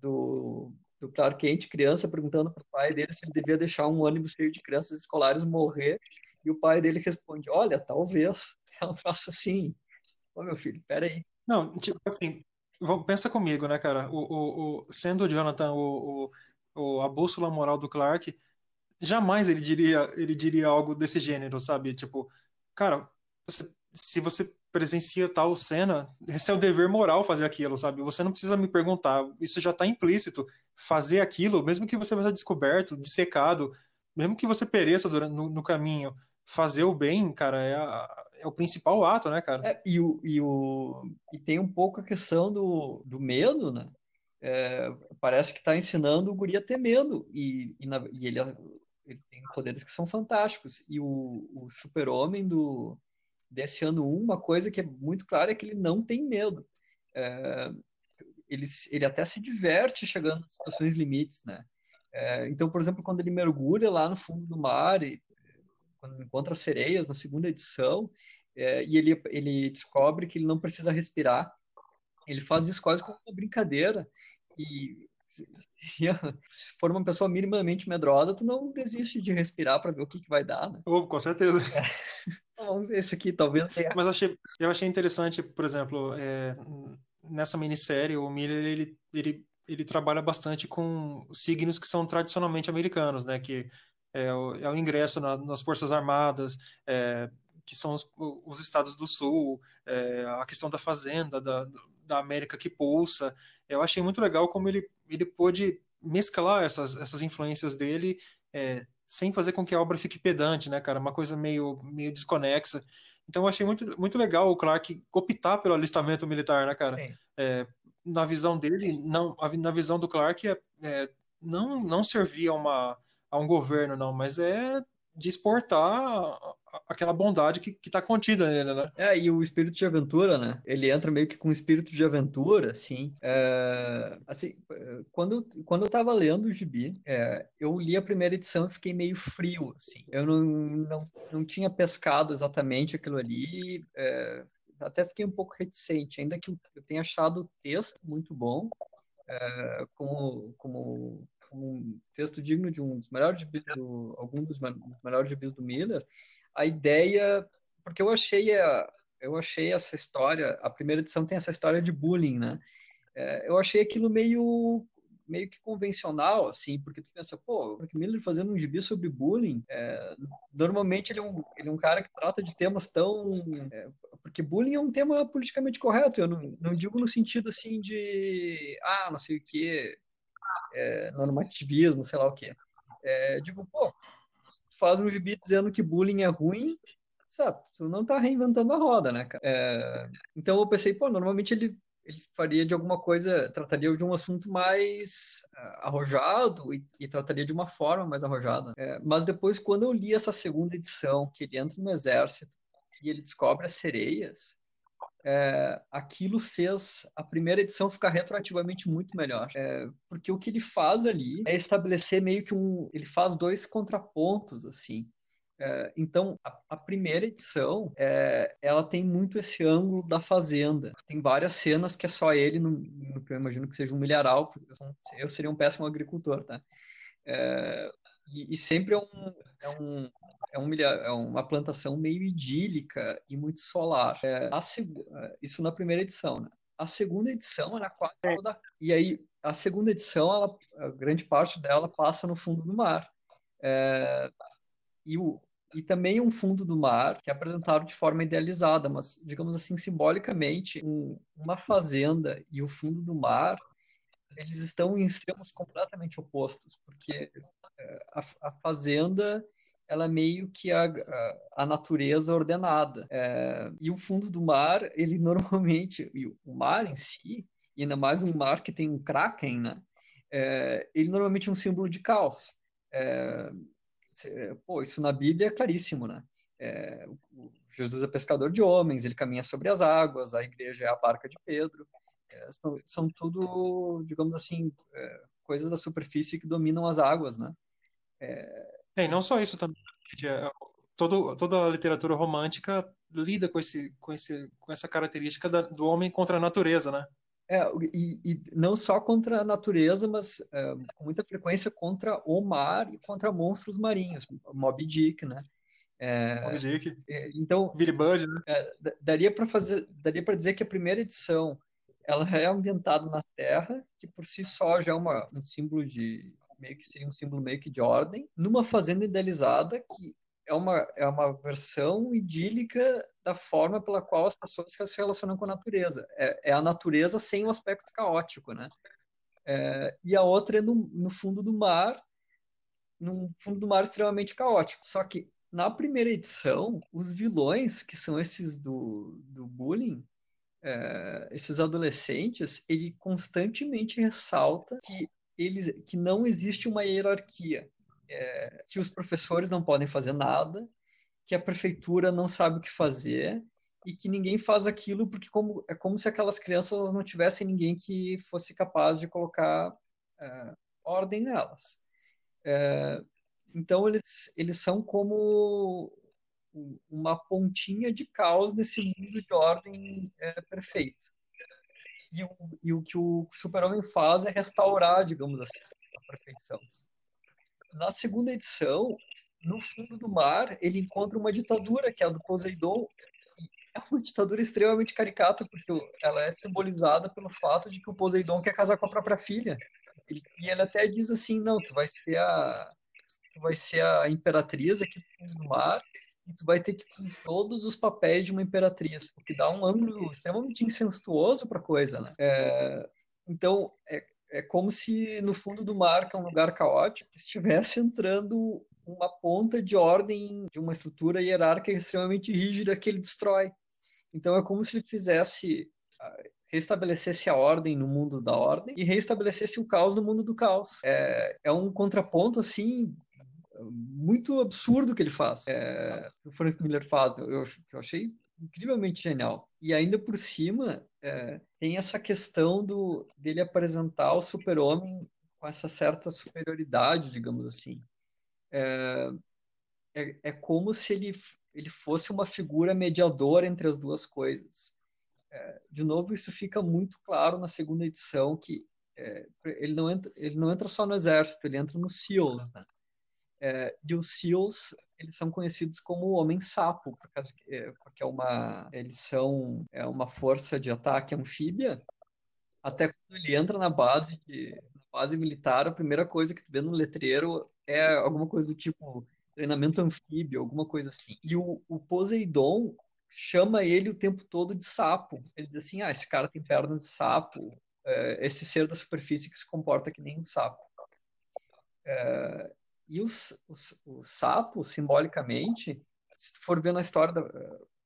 do, do Clark Kent, criança, perguntando para o pai dele se ele devia deixar um ônibus cheio de crianças escolares morrer e o pai dele responde: Olha, talvez. *laughs* É um troço assim. Ô, meu filho, peraí. Não, tipo assim, pensa comigo, né, cara? O, o, o sendo o Jonathan o, o, a bússola moral do Clark, jamais ele diria, ele diria algo desse gênero, sabe? Tipo, cara, você, se você presencia tal cena, esse é o dever moral fazer aquilo, sabe? Você não precisa me perguntar, isso já está implícito. Fazer aquilo, mesmo que você seja descoberto, dissecado, mesmo que você pereça durante, no, no caminho, fazer o bem, cara, é, a, é o principal ato, né, cara? É, e, o, e, o, e tem um pouco a questão do, do medo, né? É, parece que está ensinando o guri a ter medo. E, e, na, e ele, ele, tem poderes que são fantásticos. E o, o super-homem do desse ano 1, uma coisa que é muito clara é que ele não tem medo. É, ele, ele até se diverte chegando em situações limites, né? É, então, por exemplo, quando ele mergulha lá no fundo do mar e quando encontra sereias na segunda edição, é, e ele, ele descobre que ele não precisa respirar. Ele faz isso quase como uma brincadeira. E se, se *laughs* for uma pessoa minimamente medrosa, tu não desiste de respirar para ver o que, que vai dar, né? Oh, com certeza. É. *laughs* Ver isso aqui, talvez. Mas achei, eu achei interessante, por exemplo, é, nessa minissérie, o Miller ele, ele, ele trabalha bastante com signos que são tradicionalmente americanos, né? Que é o, é o ingresso na, nas Forças Armadas, é, que são os, os, estados do Sul, é, a questão da fazenda, da, da América que pulsa. Eu achei muito legal como ele, ele pôde mesclar essas, essas influências dele é, sem fazer com que a obra fique pedante, né, cara? Uma coisa meio, meio desconexa. Então eu achei muito, muito legal o Clark optar pelo alistamento militar, né, cara? É, na visão dele, não, na visão do Clark, é, é, não, não servia uma a um governo, não, mas é de exportar aquela bondade que, está contida nele, né? É, e o espírito de aventura, né? Ele entra meio que com espírito de aventura, sim. É, assim, quando, quando eu tava lendo o Gibi, é, eu li a primeira edição e fiquei meio frio, assim. Eu não, não, não tinha pescado exatamente aquilo ali, é, até fiquei um pouco reticente, ainda que eu tenha achado o texto muito bom, é, como, como um texto digno de um dos melhores gibis do, algum dos melhores gibis do Miller, a ideia, porque eu achei a, eu achei essa história, a primeira edição tem essa história de bullying, né? É, eu achei aquilo meio meio que convencional, assim, porque tu pensa, pô, o Miller fazendo um gibi sobre bullying, é, normalmente ele é, um, ele é um cara que trata de temas tão... É, porque bullying é um tema politicamente correto, eu não, não digo no sentido, assim, de, ah, não sei o que, é, normativismo, sei lá o quê. É, digo, pô, faz um gibi dizendo que bullying é ruim, sabe? Tu não tá reinventando a roda, né, cara? É, então eu pensei, pô, normalmente ele, ele faria de alguma coisa, trataria de um assunto mais uh, arrojado e, e, trataria de uma forma mais arrojada. É, mas depois, quando eu li essa segunda edição, que ele entra no exército e ele descobre as sereias, é, aquilo fez a primeira edição ficar retroativamente muito melhor. É, porque o que ele faz ali é estabelecer meio que um. Ele faz dois contrapontos, assim. É, então, a, a, primeira edição, é, ela tem muito esse ângulo da fazenda. Tem várias cenas que é só ele, no, no eu imagino que seja um milharal, eu seria um péssimo agricultor, tá? É, e, e, sempre é, um, é, um, é, um é uma plantação meio idílica e muito solar. É, a, isso na primeira edição, né? A segunda edição, ela quase toda... E aí, a segunda edição, ela, a grande parte dela passa no fundo do mar. É, e, o, e também um fundo do mar que é apresentado de forma idealizada, mas, digamos assim, simbolicamente, um, uma fazenda e o fundo do mar, eles estão em extremos completamente opostos, porque é, a, a fazenda ela é meio que a, a, a natureza ordenada. É, e o fundo do mar, *laughs* ele normalmente, o mar em si, e ainda mais um mar que tem um kraken, né? É, ele normalmente é um símbolo de caos. É, pô, isso na Bíblia é claríssimo, né? É, Jesus é pescador de homens, ele caminha sobre as águas, a igreja é a barca de Pedro. É, são, são, tudo, digamos assim, é, coisas da superfície que dominam as águas, né? É, é e não só isso também. É, todo, toda a literatura romântica lida com, esse, com, esse, com essa característica da, do homem contra a natureza, né? É, e, e, não só contra a natureza, mas é, com muita frequência contra o mar e contra monstros marinhos, Moby Dick, né? É, Moby Dick. É, então, Billy Budd, né? É, daria para fazer, daria para dizer que a primeira edição ela é ambientada na Terra, que por si só já é uma, um símbolo de meio que seria um símbolo meio que de ordem, numa fazenda idealizada que é uma, é uma versão idílica da forma pela qual as pessoas se relacionam com a natureza. É, é a natureza sem o aspecto caótico, né? É, e a outra é no, no fundo do mar, num fundo do mar extremamente caótico. Só que na primeira edição, os vilões, que são esses do, do bullying, é, esses adolescentes, ele constantemente ressalta que eles, que não existe uma hierarquia é, que os professores não podem fazer nada, que a prefeitura não sabe o que fazer e que ninguém faz aquilo porque como, é como se aquelas crianças não tivessem ninguém que fosse capaz de colocar é, ordem nelas. É, então eles, eles são como uma pontinha de caos nesse mundo de ordem é, perfeito. E o, e o que o super-homem faz é restaurar, digamos assim, a perfeição na segunda edição, no fundo do mar, ele encontra uma ditadura, que é a do Poseidon. É uma ditadura extremamente caricata, porque ela é simbolizada pelo fato de que o Poseidon quer casar com a própria filha. E ele até diz assim, não, tu vai ser a, vai ser a imperatriz aqui do mar, e tu vai ter que cumprir todos os papéis de uma imperatriz, porque dá um ângulo extremamente incestuoso para a coisa, né? É, então, é, é como se no fundo do mar, que é um lugar caótico, estivesse entrando uma ponta de ordem de uma estrutura hierárquica extremamente rígida que ele destrói. Então é como se ele fizesse ah, restabelecesse a ordem no mundo da ordem e restabelecesse o caos no mundo do caos. É, é um contraponto assim muito absurdo que ele faz. É, o Frank Miller faz. Eu, eu achei incrivelmente genial. E ainda por cima, é, tem essa questão do, dele apresentar o super-homem com essa certa superioridade, digamos assim. É, é, é, como se ele, ele fosse uma figura mediadora entre as duas coisas. É, de novo, isso fica muito claro na segunda edição, que é, ele, não entra, ele não entra só no exército, ele entra nos SEALs, né? É, e os SEALs eles são conhecidos como Homem-Sapo, é, porque é uma, eles são é uma força de ataque anfíbia. Até quando ele entra na base, na base militar, a primeira coisa que tu vê no letreiro é alguma coisa do tipo treinamento anfíbio, alguma coisa assim. E o, o Poseidon chama ele o tempo todo de sapo. Ele diz assim, ah, esse cara tem perna de sapo, é, esse ser da superfície que se comporta que nem um sapo. É, e os, os, os sapos, simbolicamente, se tu for ver na história da,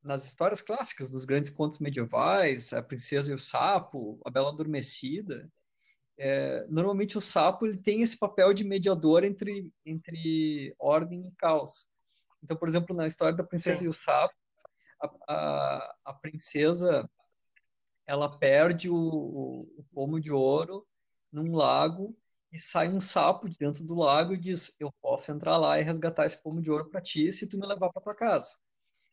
nas histórias clássicas dos grandes contos medievais, a princesa e o sapo, a bela adormecida, é, normalmente o sapo ele tem esse papel de mediador entre, entre ordem e caos. Então, por exemplo, na história da princesa Sim. e o sapo, a, a, a, princesa ela perde o, o, o pomo de ouro num lago e sai um sapo de dentro do lago e diz: Eu posso entrar lá e resgatar esse pomo de ouro para ti se tu me levar para tua casa.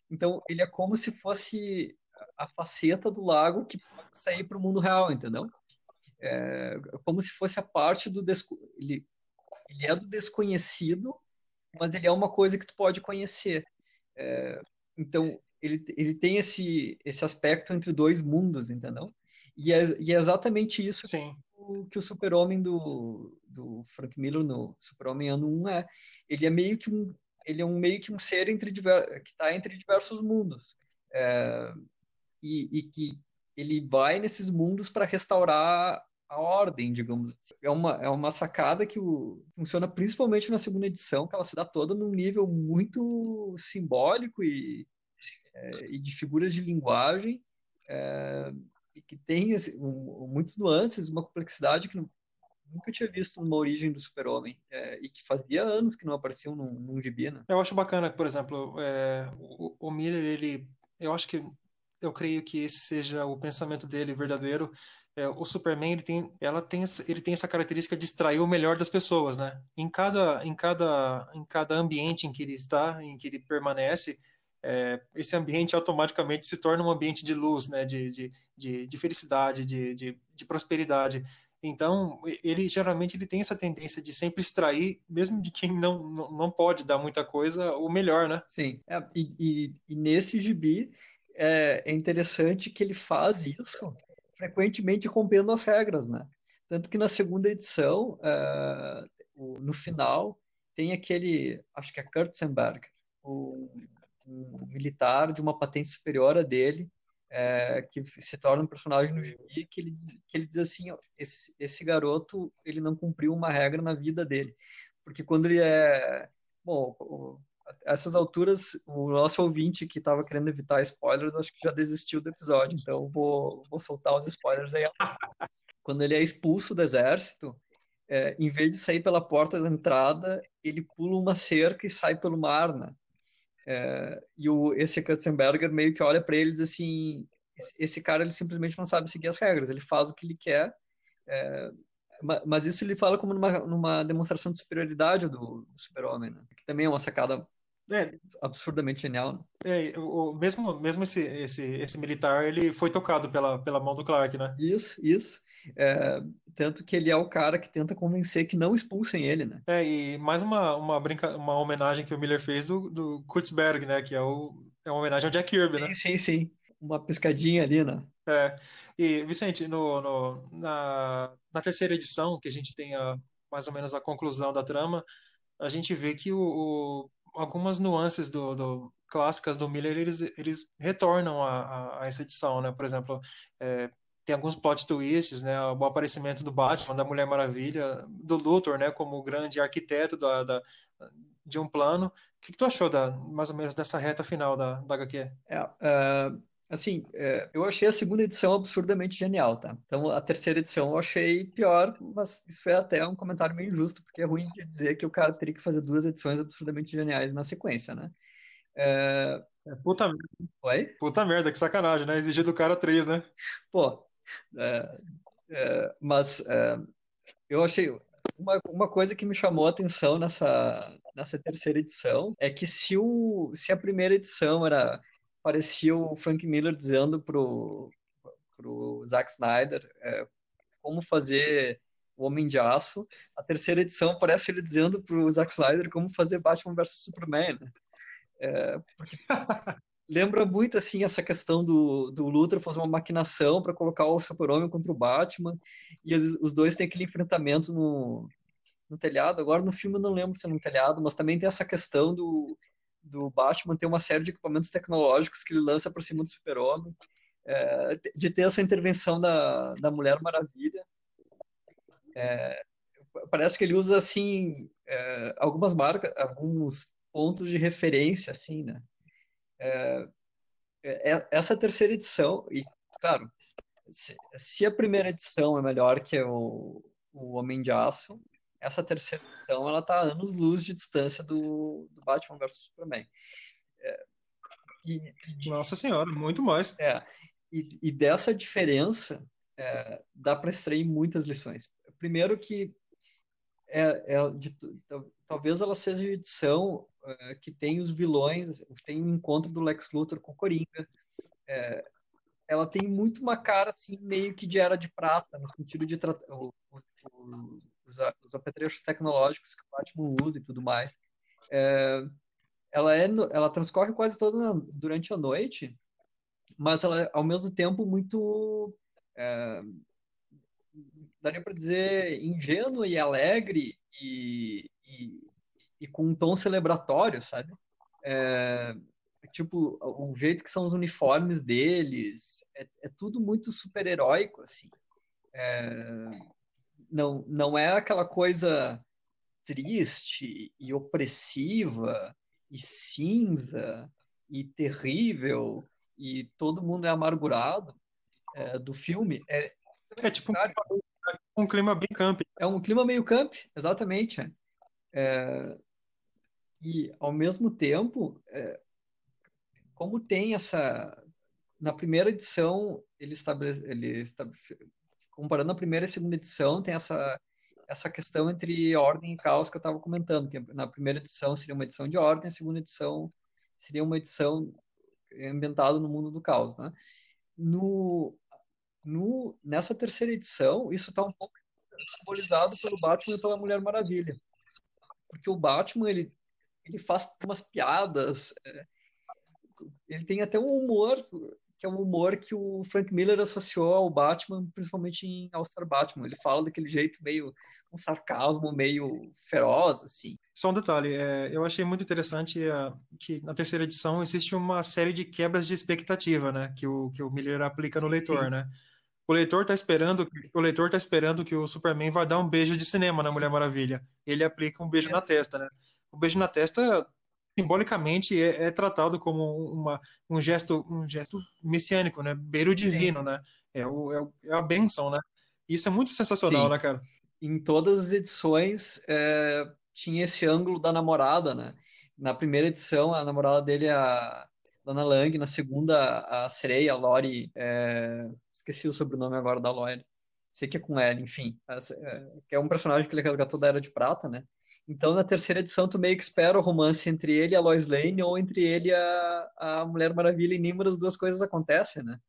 Então, ele é como se fosse a faceta do lago que pode sair para o mundo real, entendeu? É como se fosse a parte do desco... ele, ele é do desconhecido, mas ele é uma coisa que tu pode conhecer. É, então, ele, ele tem esse, esse aspecto entre dois mundos, entendeu? E é, e é exatamente isso Sim. Que o super-homem do, do Frank Miller no Super-Homem Ano 1 é. Ele é meio que um, ele é um meio que um ser entre que está entre diversos mundos. É, e, e, que ele vai nesses mundos para restaurar a ordem, digamos. Assim. É uma, é uma sacada que o, funciona principalmente na segunda edição, que ela se dá toda num nível muito simbólico e, é, e de figuras de linguagem, é, e que tem assim, um, muitos nuances, uma complexidade que nunca tinha visto numa origem do super-homem é, e que fazia anos que não apareciam num, num gibi, né? Eu acho bacana, por exemplo, é, o, o Miller, ele, eu acho que, eu creio que esse seja o pensamento dele verdadeiro, é, o Superman ele tem, ela tem, ele tem essa característica de extrair o melhor das pessoas, né? Em cada, em cada, em cada ambiente em que ele está, em que ele permanece, é, esse ambiente automaticamente se torna um ambiente de luz, né? De, de, de, de felicidade, de, de, de, prosperidade. Então, ele geralmente ele tem essa tendência de sempre extrair, mesmo de quem não, não, pode dar muita coisa, o melhor, né? Sim. É, e, e, e, nesse gibi é, é interessante que ele faz isso frequentemente rompendo as regras, né? Tanto que na segunda edição, uh, no final, tem aquele, acho que é Kurtzenberg, um, um militar de uma patente superior a dele, é, que se torna um personagem no gibi, que ele diz, que ele diz assim, esse, esse garoto, ele não cumpriu uma regra na vida dele. Porque quando ele é... Bom, essas alturas, o nosso ouvinte que estava querendo evitar spoilers, acho que já desistiu do episódio, então vou, vou soltar os spoilers aí. *laughs* Quando ele é expulso do exército, é, em vez de sair pela porta da entrada, ele pula uma cerca e sai pelo mar, né? É, e o, esse Katzenberger meio que olha para ele e diz assim: esse, cara ele simplesmente não sabe seguir as regras, ele faz o que ele quer, é, mas isso ele fala como numa, numa demonstração de superioridade do, do super-homem, né? que também é uma sacada é, absurdamente genial. Né? É, o, mesmo mesmo esse, esse, esse militar, ele foi tocado pela, pela mão do Clark, né? Isso, isso. É, tanto que ele é o cara que tenta convencer que não expulsem ele, né? É, e mais uma, uma, brinca, uma homenagem que o Miller fez do, do Kutzberg, né? Que é, o, é uma homenagem ao Jack Kirby, né? Sim, sim, sim. Uma piscadinha ali, né? É. E, Vicente, no, no, na, na terceira edição, que a gente tem a, mais ou menos a conclusão da trama, a gente vê que o, o algumas nuances do, do, clássicas do Miller eles, eles retornam a, a, a essa edição, né? Por exemplo, é, tem alguns plot twists, né? O aparecimento do Batman, da Mulher Maravilha, do Luthor, né? Como grande arquiteto da, da de um plano. O que, que, tu achou da, mais ou menos dessa reta final da, da HQ? É, uh, assim, é, eu achei a segunda edição absurdamente genial, tá? Então, a terceira edição eu achei pior, mas isso é até um comentário meio injusto, porque é ruim de dizer que o cara teria que fazer duas edições absurdamente geniais na sequência, né? É... É, puta merda. Oi? Puta merda, que sacanagem, né? Exigir do cara três, né? Pô, é, é, mas é, eu achei... Uma, uma coisa que me chamou a atenção nessa, nessa terceira edição é que se, o, se a primeira edição era parecia o Frank Miller dizendo pro, pro Zack Snyder é, como fazer o Homem de Aço. A terceira edição parece ele dizendo pro Zack Snyder como fazer Batman vs Superman. Né? É, *laughs* lembra muito assim essa questão do, do Luthor fazer uma maquinação para colocar o Super-Homem contra o Batman e eles, os dois têm aquele enfrentamento no, no telhado. Agora no filme eu não lembro se é no telhado, mas também tem essa questão do do Batman ter uma série de equipamentos tecnológicos que ele lança para cima do Super-Homem, é, de ter essa intervenção da, da Mulher Maravilha. É, parece que ele usa assim é, algumas marcas, alguns pontos de referência, assim, né? É, é, é, essa terceira edição e claro, se, se, a primeira edição é melhor que o, o Homem de Aço, essa terceira edição ela está anos luz de distância do, do Batman vs Superman. É, e, Nossa senhora, muito mais. É, e, e dessa diferença é, dá para extrair muitas lições. Primeiro que é, é de, talvez ela seja a edição uh, que tem os vilões, tem o um encontro do Lex Luthor com Coringa. É, ela tem muito uma cara assim meio que de era de prata no sentido de tratar o, o, os, os apetrechos tecnológicos que o Batman usa e tudo mais. É, ela é ela transcorre quase toda durante a noite, mas ela é, ao mesmo tempo muito é, daria para dizer ingênua e alegre e, e, e, com um tom celebratório, sabe? É, tipo, o jeito que são os uniformes deles, é, é tudo muito super-heróico, assim. É, não, não é aquela coisa triste e opressiva e cinza e terrível e todo mundo é amargurado é, do filme. É, é tipo um, um, clima bem camp. É um clima meio camp, exatamente. É, e ao mesmo tempo, é, como tem essa. Na primeira edição, ele estabelece. Ele estabelece comparando a primeira e a segunda edição, tem essa, essa questão entre ordem e caos que eu estava comentando, que na primeira edição seria uma edição de ordem, a segunda edição seria uma edição ambientada no mundo do caos, né? No, no, nessa terceira edição, isso está um pouco simbolizado pelo Batman e pela Mulher Maravilha. Porque o Batman, ele, ele faz umas piadas, é, ele tem até um humor que é um humor que o Frank Miller associou ao Batman, principalmente em All Star Batman. Ele fala daquele jeito meio um sarcasmo meio feroz, assim. Só um detalhe, é, eu achei muito interessante é, que na terceira edição existe uma série de quebras de expectativa, né, que o que o Miller aplica no leitor, né? O leitor tá esperando, o leitor tá esperando que o Superman vai dar um beijo de cinema na Mulher Maravilha. Ele aplica um beijo é. na testa, né? O beijo na testa simbolicamente é, é, tratado como uma, um gesto um gesto messiânico, né? Beiro divino, Sim. né? É, o, é, é, a benção, né? Isso é muito sensacional, Sim. né, cara? Em todas as edições é, tinha esse ângulo da namorada, né? Na primeira edição, a namorada dele é a Dana Lang, na segunda, a sereia, a Lori, é, esqueci o sobrenome agora da Lori, sei que é com ela, enfim, é, que é um personagem que ele resgatou da Era de Prata, né? Então, na terceira edição, tu meio que espera o romance entre ele e a Lois Lane ou entre ele e a, a Mulher Maravilha e nenhuma das duas coisas acontece, né?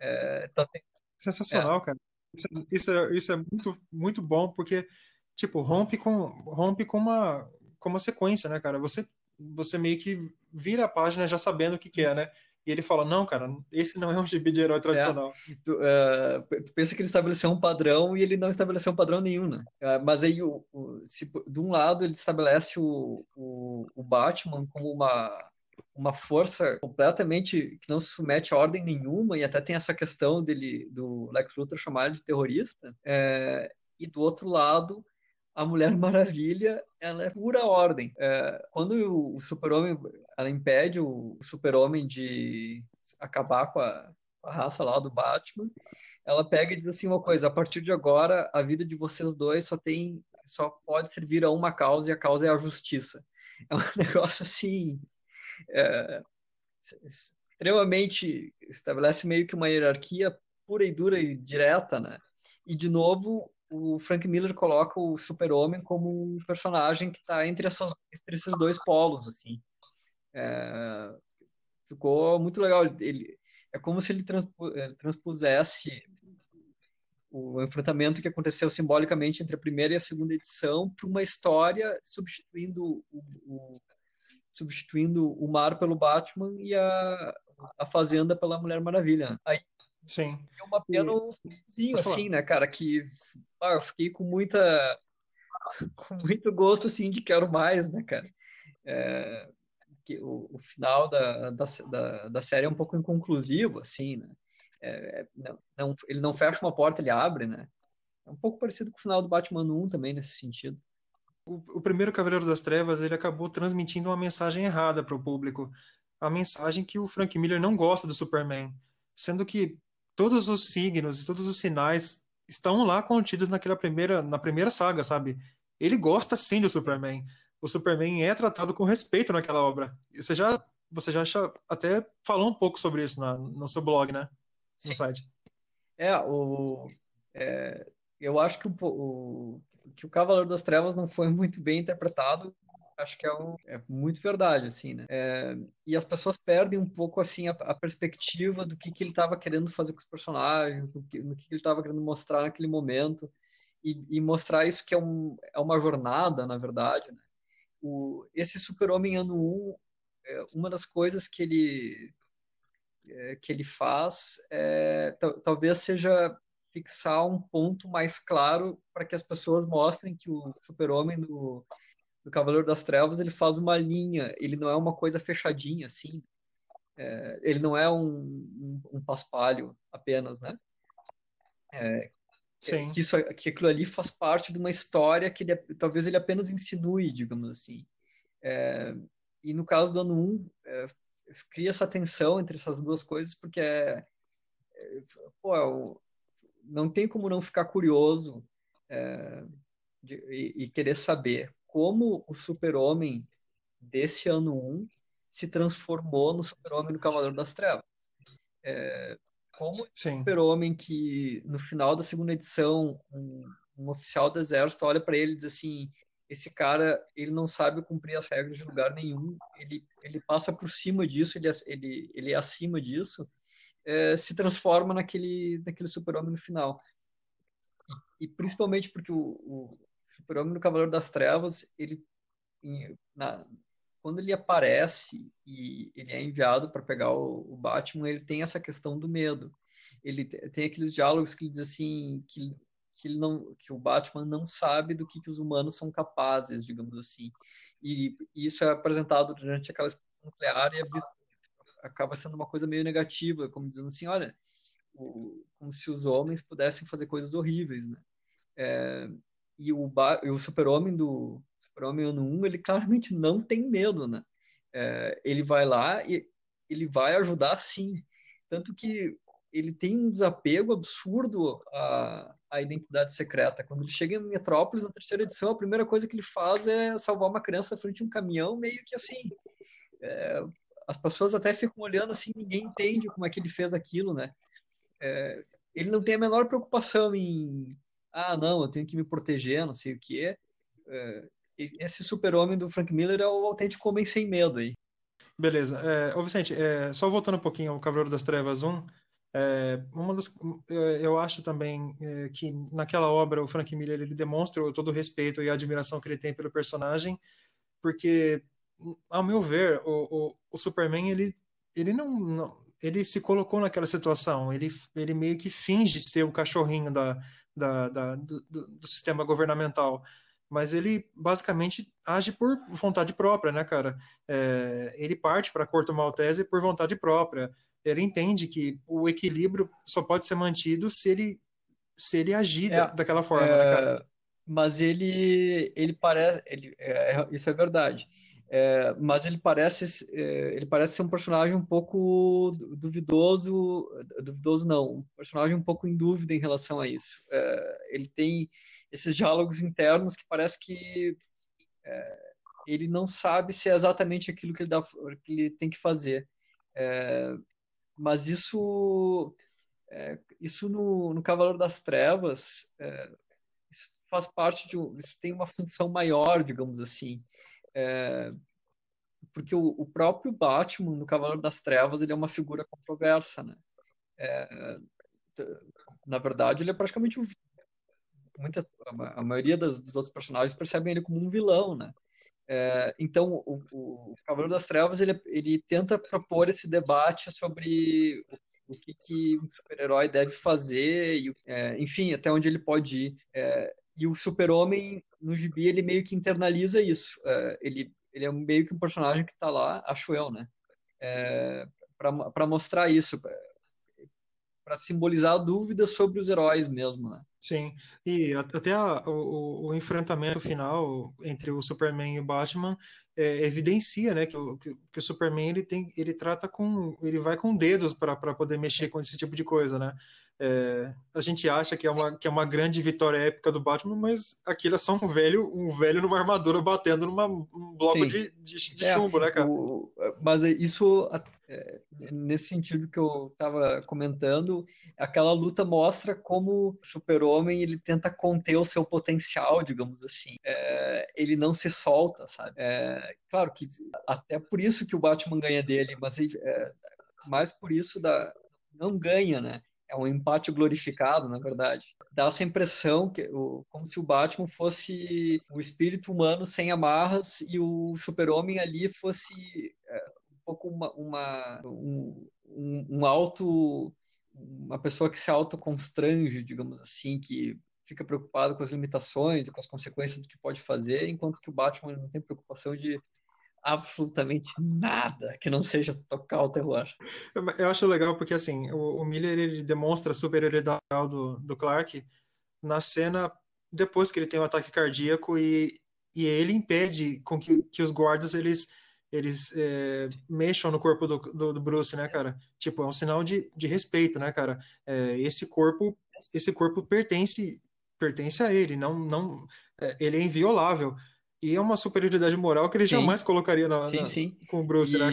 É, então tem... Sensacional, é. cara. Isso, isso, é, isso é muito, muito bom, porque, tipo, rompe com, rompe com uma, com uma sequência, né, cara? Você, você meio que vira a página já sabendo o que, que é, né? E ele fala, não, cara, esse não é um gibi de herói tradicional. É, tu, uh, tu, pensa que ele estabeleceu um padrão e ele não estabeleceu um padrão nenhum, né? Uh, mas aí, o, o, se, de um lado, ele estabelece o, o, o, Batman como uma, uma força completamente que não se submete a ordem nenhuma e até tem essa questão dele, do Lex Luthor chamar ele de terrorista. É, e do outro lado, a Mulher Maravilha, ela é pura ordem. É, quando o, super-homem, ela impede o super-homem de acabar com a, a, raça lá do Batman, ela pega e diz assim uma coisa, a partir de agora, a vida de vocês dois só tem, só pode servir a uma causa e a causa é a justiça. *laughs* É um negócio assim, é, extremamente, estabelece meio que uma hierarquia pura e dura e direta, né? E, de novo, o Frank Miller coloca o Super-Homem como um personagem que está entre, entre esses dois polos, assim. É, ficou muito legal. Ele, é como se ele é, transpusesse o enfrentamento que aconteceu simbolicamente entre a primeira e a segunda edição para uma história substituindo o, o, substituindo o mar pelo Batman e a, a fazenda pela Mulher Maravilha. Aí Sim. É uma pena filmezinho, assim, né, cara, que ah, eu fiquei com muita com muito gosto, assim, de quero mais, né, cara. É, que o, o, final da, da, da, da, série é um pouco inconclusivo, assim, né. É, não, não, ele não fecha uma porta, ele abre, né. É um pouco parecido com o final do Batman 1 também, nesse sentido. O, o primeiro Cavaleiro das Trevas, ele acabou transmitindo uma mensagem errada para o público. A mensagem que o Frank Miller não gosta do Superman. Sendo que todos os signos e todos os sinais estão lá contidos naquela primeira, na primeira saga, sabe? Ele gosta sim do Superman. O Superman é tratado com respeito naquela obra. Você já, você já até falou um pouco sobre isso na, no seu blog, né? No sim. site. É, o, é, eu acho que o, o, que o Cavaleiro das Trevas não foi muito bem interpretado acho que é, um, é muito verdade, assim, né? É, e as pessoas perdem um pouco, assim, a, a perspectiva do que, que ele estava querendo fazer com os personagens, no que, no que ele estava querendo mostrar naquele momento, e, e, mostrar isso que é, um, é uma jornada, na verdade, né? O, esse Super-Homem Ano 1, é, uma das coisas que ele, é, que ele faz é, talvez seja fixar um ponto mais claro para que as pessoas mostrem que o Super-Homem do do Cavaleiro das Trevas, ele faz uma linha, ele não é uma coisa fechadinha, assim. É, ele não é um, um, um, paspalho apenas, né? É, Sim. Que, isso, que aquilo ali faz parte de uma história que ele, talvez ele apenas insinue, digamos assim. É, e no caso do ano 1, é, cria essa tensão entre essas duas coisas, porque é, é pô, é não tem como não ficar curioso de, e, e, querer saber como o super-homem desse ano 1 se transformou no super-homem do Cavaleiro das Trevas. É, como o super-homem que, no final da segunda edição, um, um oficial do exército olha para ele e diz assim, esse cara, ele não sabe cumprir as regras de lugar nenhum, ele, ele passa por cima disso, ele, ele, ele é acima disso, é, se transforma naquele, naquele super-homem no final. E, e, principalmente porque o, o Super-Homem no Cavaleiro das Trevas, ele na, quando ele aparece e ele é enviado para pegar o, o, Batman, ele tem essa questão do medo. Ele tem aqueles diálogos que ele diz assim que, que ele não que o Batman não sabe do que, que os humanos são capazes, digamos assim. E, e isso é apresentado durante aquela explosão nuclear e é acaba sendo uma coisa meio negativa, como dizendo assim, olha, o, como se os homens pudessem fazer coisas horríveis, né? É, e o, o super-homem do Super-Homem ano 1, ele claramente não tem medo, né? É, ele vai lá e ele vai ajudar sim. Tanto que ele tem um desapego absurdo à, à identidade secreta. Quando ele chega em Metrópolis, na terceira edição, a primeira coisa que ele faz é salvar uma criança frente de um caminhão, meio que assim. É, as pessoas até ficam olhando assim, ninguém entende como é que ele fez aquilo, né? É, ele não tem a menor preocupação em ah, não, eu tenho que me proteger, não sei o que. É, esse super-homem do Frank Miller é o autêntico homem sem medo aí. Beleza. É, ô Vicente, é, só voltando um pouquinho ao Cavaleiro das Trevas 1, é, uma das, é, eu acho também é, que naquela obra o Frank Miller ele demonstra todo o respeito e a admiração que ele tem pelo personagem, porque, ao meu ver, o, o, o Superman ele, ele não, não, ele se colocou naquela situação, ele, ele meio que finge ser o cachorrinho da, da, da do, do, sistema governamental, mas ele basicamente age por vontade própria, né, cara? É, ele parte para a Corte Maltese por vontade própria. Ele entende que o equilíbrio só pode ser mantido se ele se ele agir é, daquela forma, né, é, né, cara? Mas ele ele parece ele, é, isso é verdade. É, mas ele parece é, ele parece ser um personagem um pouco duvidoso duvidoso não um personagem um pouco em dúvida em relação a isso. É, ele tem esses diálogos internos que parece que é, ele não sabe se é exatamente aquilo que ele, dá, que ele tem que fazer. É, mas isso é, isso no, no Cavaleiro das Trevas faz parte de isso tem uma função maior digamos assim é, porque o, o, próprio Batman no Cavaleiro das Trevas ele é uma figura controversa, né? É, na verdade, ele é praticamente um, muita, a maioria das, dos outros personagens percebem ele como um vilão, né? É, então, o, o, Cavaleiro das Trevas ele, ele tenta propor esse debate sobre o, que, que um super-herói deve fazer, e, é, enfim, até onde ele pode ir. É, e o super-homem, no gibi, ele meio que internaliza isso. É, ele, ele é meio que um personagem que está lá, acho eu, né? É, para mostrar isso, para simbolizar a dúvida sobre os heróis mesmo, né? Sim, e até a, o, o, enfrentamento final entre o Superman e o Batman é, evidencia, né, que o, que o Superman ele tem, ele trata com, ele vai com dedos para poder mexer com esse tipo de coisa, né? É, a gente acha que é uma que é uma grande vitória épica do Batman, mas aquilo é só um velho, um velho numa armadura batendo numa um bloco de, de, de é, chumbo, né, cara? O, mas isso é, nesse sentido que eu estava comentando, aquela luta mostra como o super-homem ele tenta conter o seu potencial, digamos assim. É, ele não se solta, sabe? É, claro que até por isso que o Batman ganha dele, mas é, mais por isso da, não ganha, né? É um empate glorificado, na verdade. Dá essa impressão que como se o Batman fosse o espírito humano sem amarras e o super-homem ali fosse é, pouco uma, uma um, um, auto uma pessoa que se autoconstrange, digamos assim, que fica preocupado com as limitações e com as consequências do que pode fazer, enquanto que o Batman não tem preocupação de absolutamente nada que não seja tocar o terror. Eu acho legal porque, assim, o, o Miller ele demonstra a superioridade do, do Clark na cena depois que ele tem um ataque cardíaco e, e ele impede com que, que os guardas eles eles é, mexam no corpo do, do, do, Bruce, né, cara? Tipo, é um sinal de, de respeito, né, cara? É, esse corpo esse corpo pertence pertence a ele, não não é, ele é inviolável. E é uma superioridade moral que ele sim. jamais colocaria na, sim, na, sim. com o Bruce, e, né?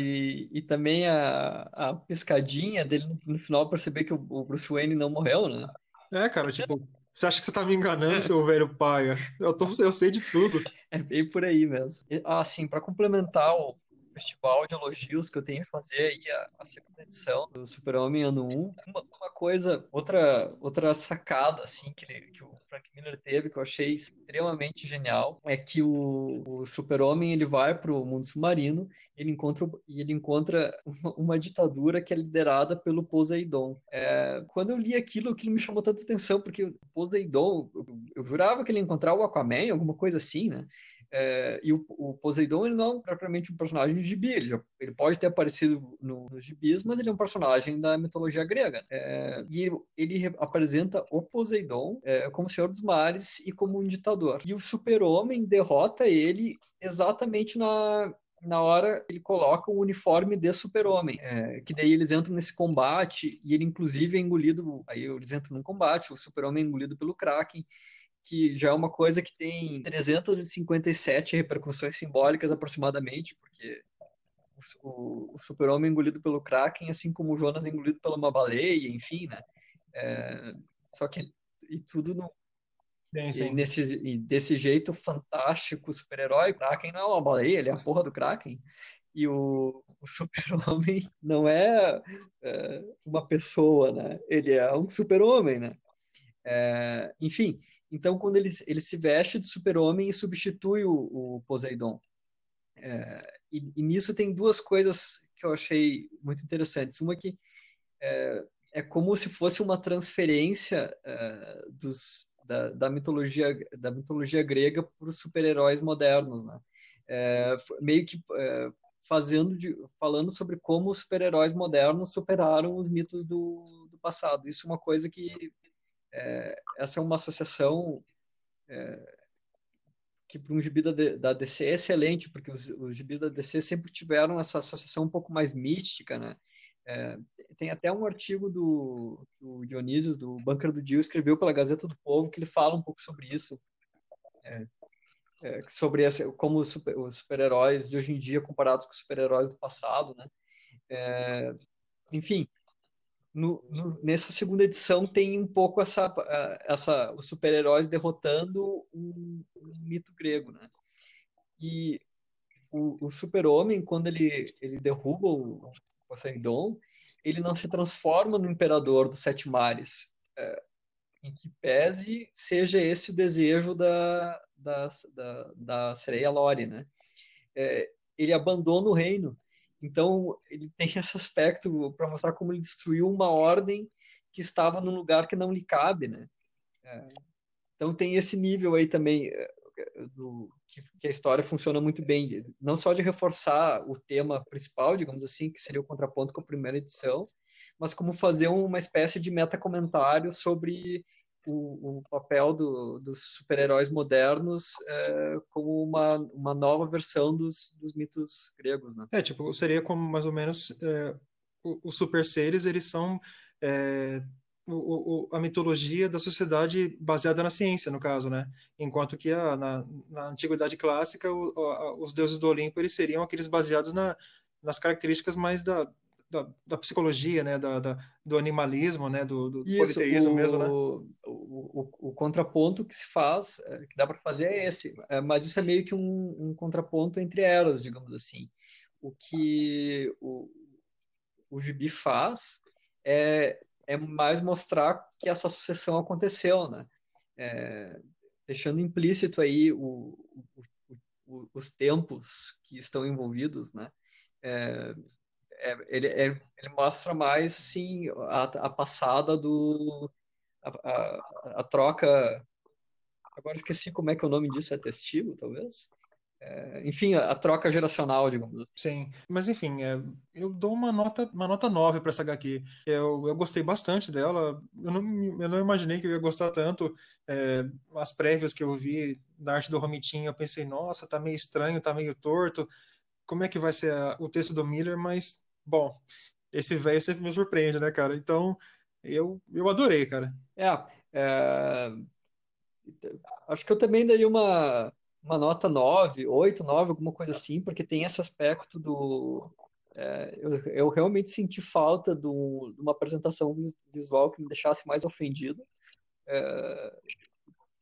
E também a, a pescadinha dele no final perceber que o, o Bruce Wayne não morreu, né? É, cara, tipo, você acha que você tá me enganando, seu velho paia? Eu, tô, eu sei de tudo. *laughs* É bem por aí mesmo. Ah, sim, para complementar o, festival de elogios que eu tenho que fazer aí a, a segunda edição do Super-Homem ano 1. Uma, uma, coisa, outra, outra sacada, assim, que, ele, que o Frank Miller teve, que eu achei extremamente genial, é que o, o Super-Homem, ele vai pro mundo submarino e ele encontra, ele encontra uma, uma, ditadura que é liderada pelo Poseidon. É, quando eu li aquilo, aquilo me chamou tanta atenção, porque o Poseidon, eu, eu jurava que ele ia encontrar o Aquaman, alguma coisa assim, né? É, e o, o, Poseidon ele não é propriamente um personagem de gibi, ele, ele pode ter aparecido nos no gibis, mas ele é um personagem da mitologia grega. É, e ele apresenta o Poseidon é, como Senhor dos Mares e como um ditador. E o Super-Homem derrota ele exatamente na, na hora ele coloca o uniforme de super-homem, é, que daí eles entram nesse combate e ele inclusive é engolido, aí eles entram num combate, o super-homem é engolido pelo Kraken, que já é uma coisa que tem 357 repercussões simbólicas aproximadamente, porque o, o super-homem engolido pelo Kraken, assim como o Jonas engolido por uma baleia, enfim, né? É, só que e tudo no, sim, sim. E nesse, e desse jeito fantástico, super-herói, Kraken não é uma baleia, ele é a porra do Kraken. E o, o super-homem *laughs* não é, é, uma pessoa, né? Ele é um super-homem, né? É, enfim, então quando ele, ele se veste de super-homem e substitui o, o Poseidon. É, e, e, nisso tem duas coisas que eu achei muito interessantes. Uma que é, é como se fosse uma transferência é, dos, da, da, mitologia, da mitologia grega para os super-heróis modernos, né? É, meio que é, fazendo de, falando sobre como os super-heróis modernos superaram os mitos do, do passado. Isso é uma coisa que é, essa é uma associação é, que para um gibi da, da DC é excelente, porque os, os gibis da DC sempre tiveram essa associação um pouco mais mística, né? É, tem até um artigo do, do Dionísio, do Bunker do Dio, escreveu pela Gazeta do Povo, que ele fala um pouco sobre isso. É, é, sobre essa, como os, super, os super-heróis de hoje em dia comparados com os super-heróis do passado, né? É, enfim, no, no, nessa segunda edição tem um pouco essa, essa os super-heróis derrotando um, um, mito grego, né? E o, o super-homem, quando ele, ele derruba o Poseidon, ele não se transforma no imperador dos sete mares, é, em que pese seja esse o desejo da, da, da, da sereia Lore, né? É, ele abandona o reino então, ele tem esse aspecto para mostrar como ele destruiu uma ordem que estava num lugar que não lhe cabe, né? É, então, tem esse nível aí também é, do, que, que, a história funciona muito bem, não só de reforçar o tema principal, digamos assim, que seria o contraponto com a primeira edição, mas como fazer uma espécie de meta-comentário sobre o, o papel do, dos super-heróis modernos é, como uma, uma nova versão dos, dos mitos gregos, né? É, tipo, seria como mais ou menos é, os super seres, eles são é, o, o, a mitologia da sociedade baseada na ciência, no caso, né? Enquanto que a, na, na antiguidade clássica, o, a, os deuses do Olimpo, eles seriam aqueles baseados na, nas características mais da, da, da psicologia, né, da, da, do animalismo, né, do, do Isso, politeísmo o, mesmo, né? O, o, o, contraponto que se faz, é, que dá para fazer é esse, é, mas isso é meio que um, um contraponto entre eras, digamos assim. O que o, o Gibi faz é, é mais mostrar que essa sucessão aconteceu, né? É, deixando implícito aí o, o, os tempos que estão envolvidos, né? É, é, ele, é, ele mostra mais assim a, a passada do a, a, a, troca agora esqueci como é que é o nome disso é testigo talvez? É, enfim a, troca geracional digamos. Sim mas enfim é, eu dou uma nota uma nota 9 para essa HQ eu, eu gostei bastante dela. Eu não, eu não imaginei que eu ia gostar tanto é, as prévias que eu vi da arte do Romitinho eu pensei nossa tá meio estranho tá meio torto. Como é que vai ser a, o texto do Miller, mas bom, esse velho sempre me surpreende, né, cara? Então, eu, eu adorei, cara. É, é, acho que eu também daria uma, uma nota 9, 8, 9, alguma coisa assim, porque tem esse aspecto do. É, eu, eu, realmente senti falta do, de uma apresentação visual que me deixasse mais ofendido. É,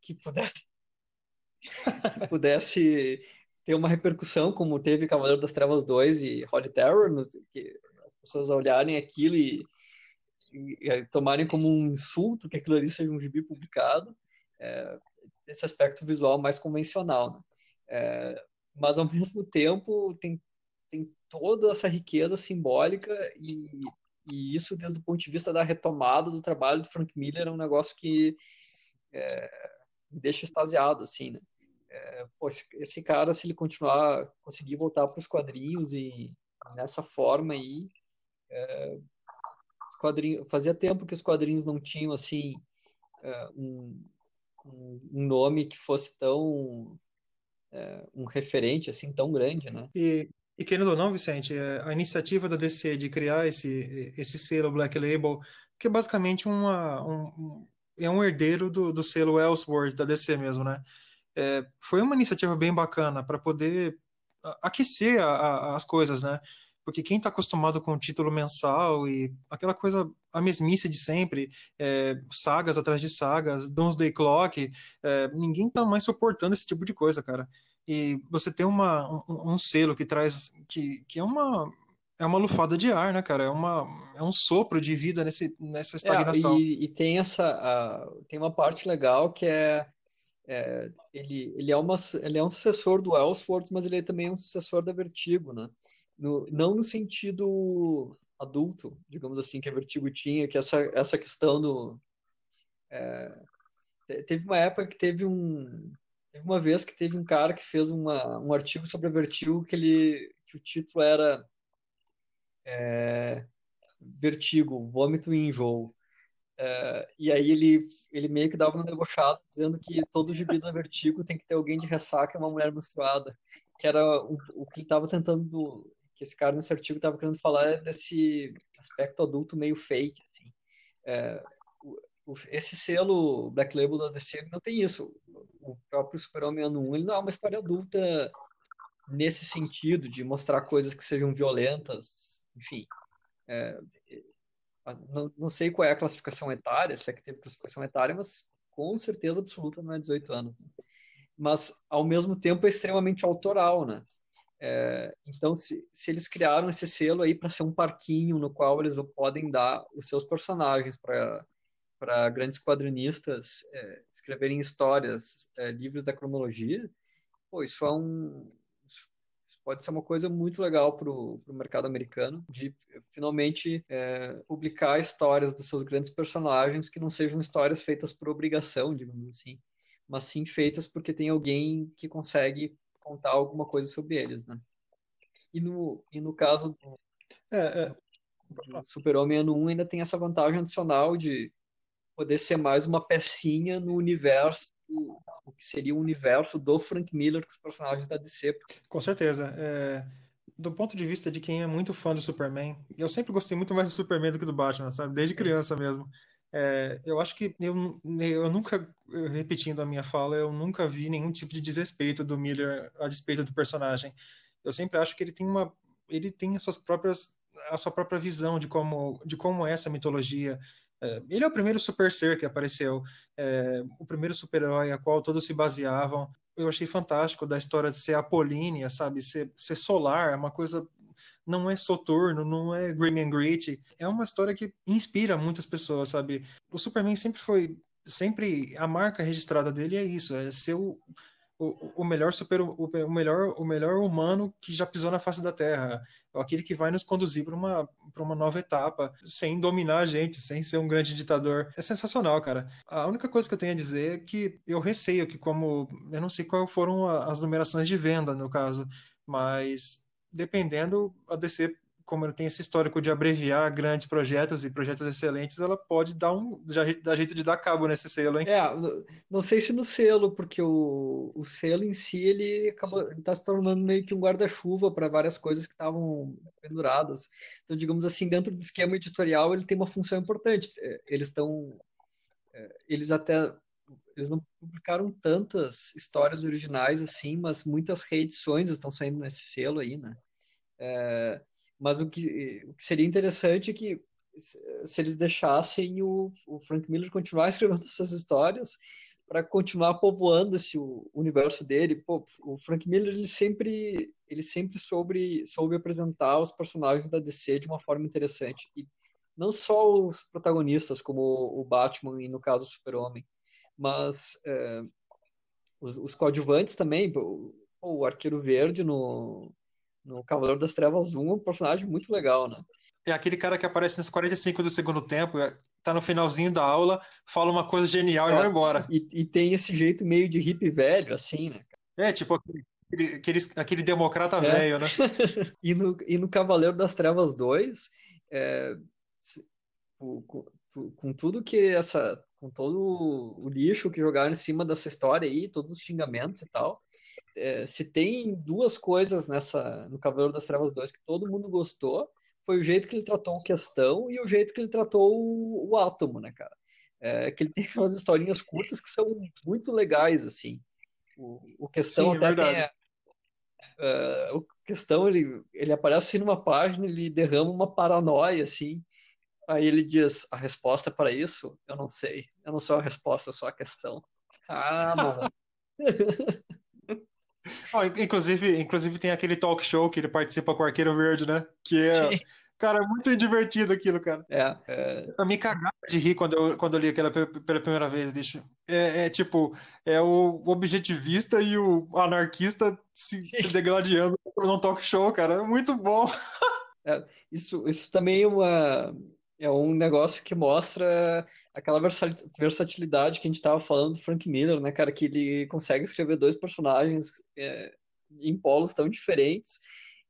que pudesse, que pudesse ter uma repercussão, como teve Cavaleiro das Trevas 2 e Holy Terror, que as pessoas olharem aquilo e, e, tomarem como um insulto que aquilo ali seja um gibi publicado, é, esse aspecto visual mais convencional. Né? É, mas, ao mesmo tempo, tem, tem toda essa riqueza simbólica e, e isso, desde o ponto de vista da retomada do trabalho do Frank Miller, é um negócio que é, me deixa extasiado, assim, né? é, esse cara, se ele continuar, conseguir voltar para os quadrinhos e nessa forma aí, é, fazia tempo que os quadrinhos não tinham, assim, é, um, um, nome que fosse tão, é, um referente, assim, tão grande, né? E, e querendo ou não, Vicente, é, a iniciativa da DC de criar esse, esse selo Black Label, que é basicamente uma, um, é um herdeiro do, do selo Elseworlds da DC mesmo, né? é, foi uma iniciativa bem bacana para poder aquecer a, a, as coisas, né? Porque quem está acostumado com o título mensal e aquela coisa, a mesmice de sempre, é, sagas atrás de sagas, Doomsday Clock, é, ninguém está mais suportando esse tipo de coisa, cara. E você tem uma, um, um selo que traz, que, que é uma, é uma lufada de ar, né, cara? É, uma, é um sopro de vida nesse, nessa é, estagnação. É, e, e, tem essa, uh, tem uma parte legal que é é, ele, ele, é uma, ele é um sucessor do Elseworlds, mas ele é também um sucessor da Vertigo, né? No, não no sentido adulto, digamos assim, que a Vertigo tinha, que essa, essa questão do... É, teve uma época que teve um... Teve uma vez que teve um cara que fez uma, um artigo sobre a Vertigo que, ele, que o título era é, Vertigo, Vômito e Enjoo. Uh, e aí ele, ele meio que dava um debochado, dizendo que todo gibi da Vertigo tem que ter alguém de ressaca e uma mulher menstruada. Que era o, o que ele estava tentando, que esse cara nesse artigo estava querendo falar é desse aspecto adulto meio fake. Assim. O, esse selo Black Label da DC não tem isso. O próprio Super-Homem Ano 1 ele não é uma história adulta nesse sentido, de mostrar coisas que sejam violentas, enfim. É, não, não sei qual é a classificação etária, se é que teve classificação etária, mas com certeza absoluta não é 18 anos. Mas, ao mesmo tempo, é extremamente autoral, né? É, então, se, se eles criaram esse selo aí para ser um parquinho no qual eles podem dar os seus personagens para grandes quadrinistas é, escreverem histórias é, livres da cronologia, pô, isso é um, pode ser uma coisa muito legal para o mercado americano, de finalmente é, publicar histórias dos seus grandes personagens que não sejam histórias feitas por obrigação, digamos assim, mas sim feitas porque tem alguém que consegue contar alguma coisa sobre eles, né? E no, e no caso do, é, é. Super-Homem ano 1 ainda tem essa vantagem adicional de poder ser mais uma pecinha no universo, o que seria o universo do Frank Miller com os personagens da DC. Com certeza. É, do ponto de vista de quem é muito fã do Superman, eu sempre gostei muito mais do Superman do que do Batman, sabe? Desde criança mesmo. É, eu acho que eu, eu nunca, repetindo a minha fala, eu nunca vi nenhum tipo de desrespeito do Miller a despeito do personagem. Eu sempre acho que ele tem uma, ele tem as suas próprias a sua própria visão de como, de como é essa mitologia. É, ele é o primeiro super ser que apareceu, é, o primeiro super-herói a qual todos se baseavam. Eu achei fantástico da história de ser apolínea, sabe? Ser, ser solar, é uma coisa não é soturno, não é grim and gritty. É uma história que inspira muitas pessoas, sabe? O Superman sempre foi, sempre a marca registrada dele é isso, é ser o, o, o melhor super, o, o, melhor, o melhor humano que já pisou na face da Terra, aquele que vai nos conduzir para uma, uma nova etapa, sem dominar a gente, sem ser um grande ditador. É sensacional, cara. A única coisa que eu tenho a dizer é que eu receio que como eu não sei quais foram as numerações de venda no caso, mas dependendo, a DC, como ela tem esse histórico de abreviar grandes projetos e projetos excelentes, ela pode dar um dar jeito de dar cabo nesse selo, hein? É, não sei se no selo, porque o, o selo em si ele está se tornando meio que um guarda-chuva para várias coisas que estavam penduradas. Então, digamos assim, dentro do esquema editorial, ele tem uma função importante. É, eles estão é, eles até eles não publicaram tantas histórias originais assim, mas muitas reedições estão saindo nesse selo aí, né? É, mas o que, o que seria interessante é que se eles deixassem o, o Frank Miller continuar *laughs* escrevendo essas histórias para continuar povoando esse o universo dele. Pô, o Frank Miller ele sempre ele sempre soube soube apresentar os personagens da DC de uma forma interessante e não só os protagonistas como o Batman e no caso o Super Homem, mas é, os, os, coadjuvantes também. O, o Arqueiro Verde no, no Cavaleiro das Trevas 1 é um personagem muito legal, né? É aquele cara que aparece nos 45 do segundo tempo, é, tá no finalzinho da aula, fala uma coisa genial é, e vai embora. E, e, tem esse jeito meio de hippie velho, assim, né? É, tipo aquele, aquele, aquele democrata é. velho, né? *laughs* e, no, e no Cavaleiro das Trevas 2, é, com, com tudo que essa com todo o lixo que jogaram em cima dessa história aí, todos os xingamentos e tal. É, se tem duas coisas nessa no Cavaleiro das Trevas 2 que todo mundo gostou, foi o jeito que ele tratou o Questão e o jeito que ele tratou o, o Átomo, né, cara? É, que ele tem umas historinhas curtas que são muito legais, assim. O, o Questão Sim, é até tem... Uh, o Questão, ele, ele aparece assim numa página, ele derrama uma paranoia, assim, Aí ele diz: a resposta para isso, eu não sei. Eu não sou a resposta, sou a questão. Ah, mano. *laughs* oh, inclusive, inclusive tem aquele talk show que ele participa com o Arqueiro Verde, né? Que é. Sim. Cara, é muito divertido aquilo, cara. É. é... Eu me cagava de rir quando eu, quando eu li aquela pela primeira vez, bicho. É, é tipo, é o objetivista e o anarquista se, se degladiando num talk show, cara. É muito bom. *laughs* É, isso, isso também é uma é um negócio que mostra aquela versatilidade que a gente estava falando do Frank Miller, né, cara, que ele consegue escrever dois personagens é, em polos tão diferentes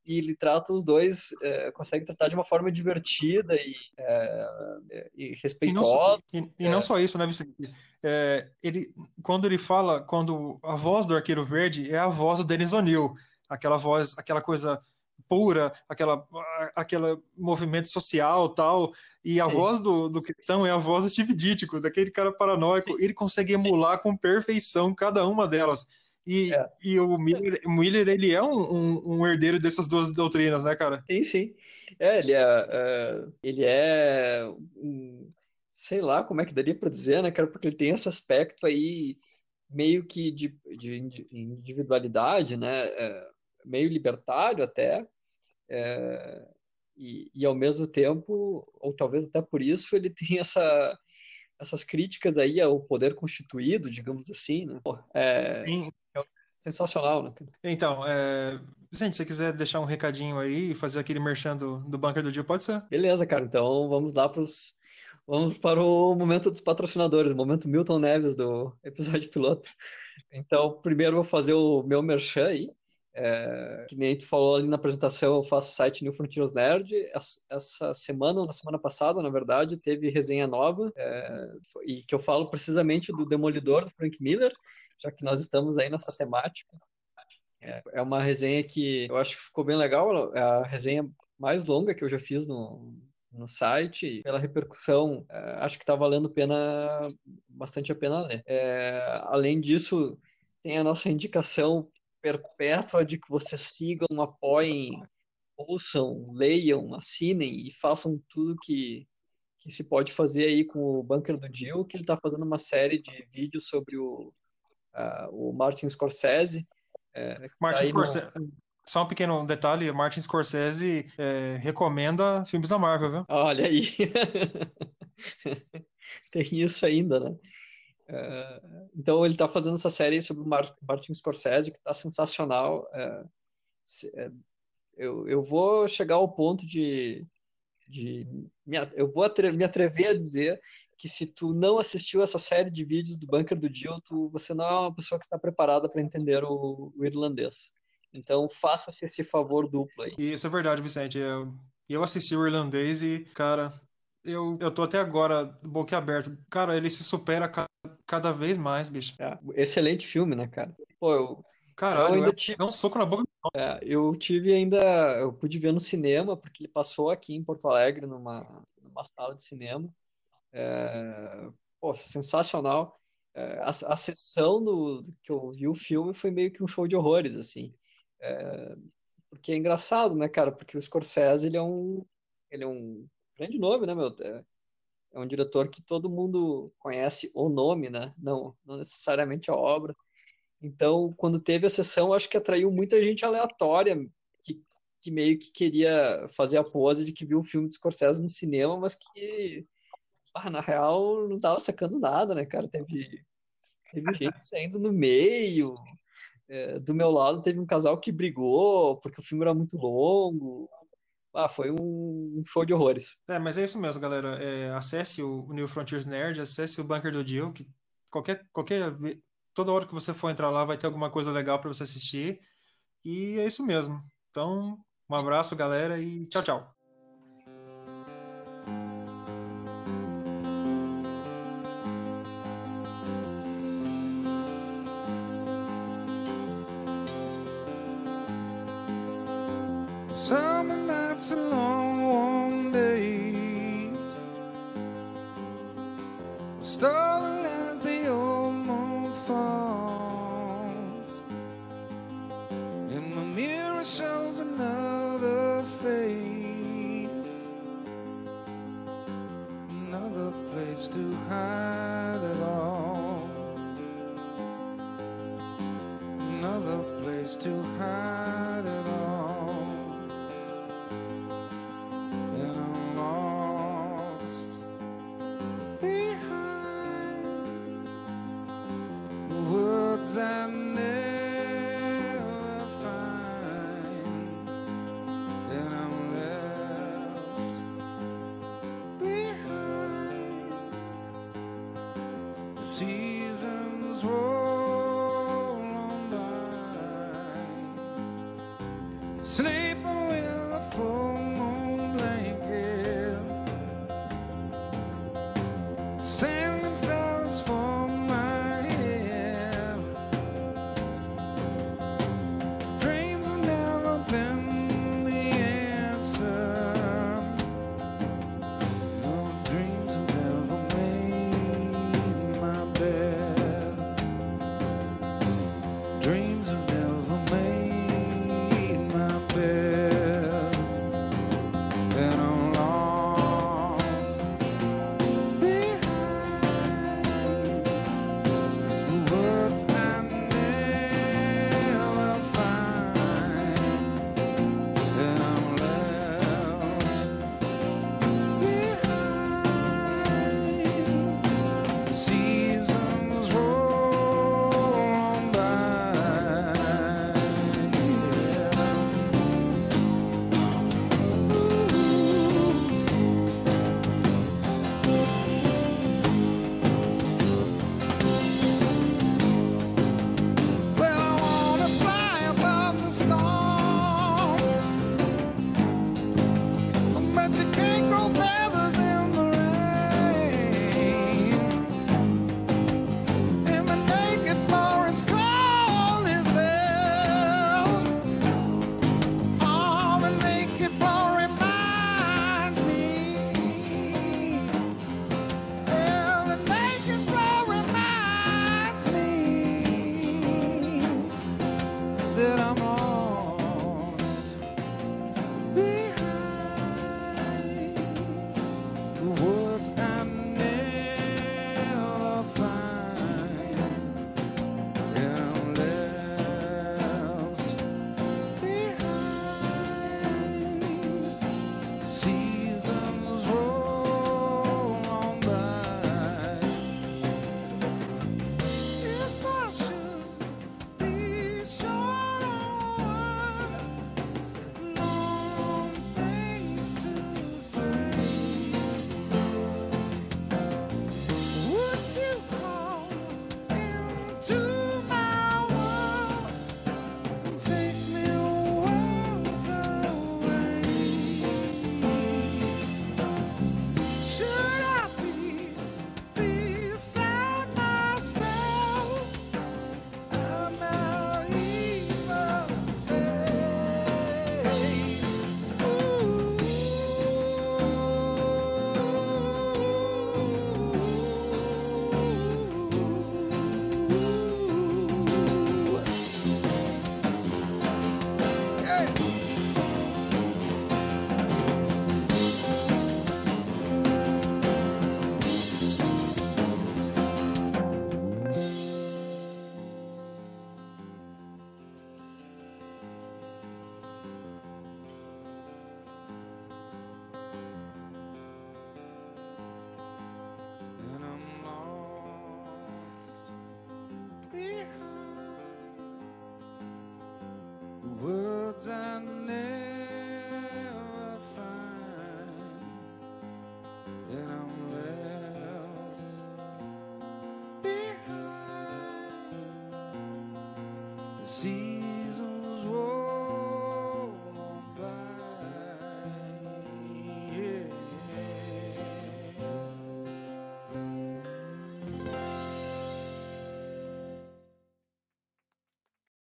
e ele trata os dois, é, consegue tratar de uma forma divertida e, é, e respeitosa. E não, e, e não, só isso, né, Vicente? É, ele, quando ele fala, quando a voz do Arqueiro Verde é a voz do Denis O'Neill, aquela voz, aquela coisa pura, aquela, aquele movimento social tal, e a Sim. voz do, do Cristão é a voz do Steve Ditko, daquele cara paranoico, Sim. ele consegue emular Sim. com perfeição cada uma delas. E, é. e o, Miller, Miller, ele é um, um, um, herdeiro dessas duas doutrinas, né, cara? Sim, sim. É, ele é, é ele é um, sei lá como é que daria para dizer, né, cara, porque ele tem esse aspecto aí meio que de, de individualidade, né, é, meio libertário até, é, e, e, ao mesmo tempo, ou talvez até por isso, ele *laughs* tem essa, essas críticas aí ao poder constituído, digamos assim, né? É, é sensacional, né? Então, é... Vicente, se você quiser deixar um recadinho aí e fazer aquele merchan do, do Bunker do Dia, pode ser. Beleza, cara. Então vamos lá pros... Vamos para o momento dos patrocinadores, o momento Milton Neves do episódio piloto. Então, primeiro vou fazer o meu merchan aí. É, que nem tu falou ali na apresentação, eu faço o site New Frontiers Nerd. Essa semana, ou na semana passada, na verdade, teve resenha nova, é, e que eu falo precisamente do Demolidor, do Frank Miller, já que nós estamos aí nessa temática. É, é uma resenha que eu acho que ficou bem legal, é a resenha mais longa que eu já fiz no, no site, pela repercussão, é, acho que está valendo pena, bastante a pena ler. É, além disso, tem a nossa indicação perpétua de que vocês sigam, apoiem ouçam, leiam, assinem e façam tudo que, que se pode fazer aí com o Bunker do Jill, que ele está fazendo uma série de vídeos sobre o, uh, o Martin Scorsese. É, Martin tá Scorsese. No... Só um pequeno detalhe, Martin Scorsese é, recomenda filmes da Marvel, viu? Olha aí. *laughs* Tem isso ainda, né? Uh, então ele está fazendo essa série sobre o Martin Scorsese que está sensacional. Uh, se, uh, eu, eu vou chegar ao ponto de, de me, eu vou atre, me atrever a dizer que se tu não assistiu essa série de vídeos do Bunker do Jill, tu, você não é uma pessoa que está preparada para entender o, o, irlandês. Então faça-se esse favor duplo aí. Isso é verdade, Vicente. Eu, eu assisti o irlandês e, cara, eu, eu tô até agora boquiaberto. Cara, ele se supera cada, cada vez mais, bicho. É, excelente filme, né, cara? Pô, eu, Caralho, eu ainda tive... um soco na boca. É, eu tive ainda, eu pude ver no cinema, porque ele passou aqui em Porto Alegre, numa, numa sala de cinema. É, pô, sensacional. É, a, a sessão do, do, que eu vi o filme foi meio que um show de horrores, assim. É, porque é engraçado, né, cara? Porque o Scorsese, ele é um, ele é um grande nome, né, meu? É, é um diretor que todo mundo conhece o nome, né? Não, não necessariamente a obra. Então, quando teve a sessão, acho que atraiu muita gente aleatória que, que meio que queria fazer a pose de que viu o filme de Scorsese no cinema, mas que, ah, na real, não tava sacando nada, né, cara? Teve, teve gente saindo no meio. É, do meu lado, teve um casal que brigou porque o filme era muito longo. Ah, foi um show de horrores. É, mas é isso mesmo, galera. É, acesse o New Frontiers Nerd, acesse o Bunker do Jill, que qualquer, qualquer toda hora que você for entrar lá vai ter alguma coisa legal para você assistir. E é isso mesmo. Então, um abraço, galera, e tchau, tchau. Summer nights and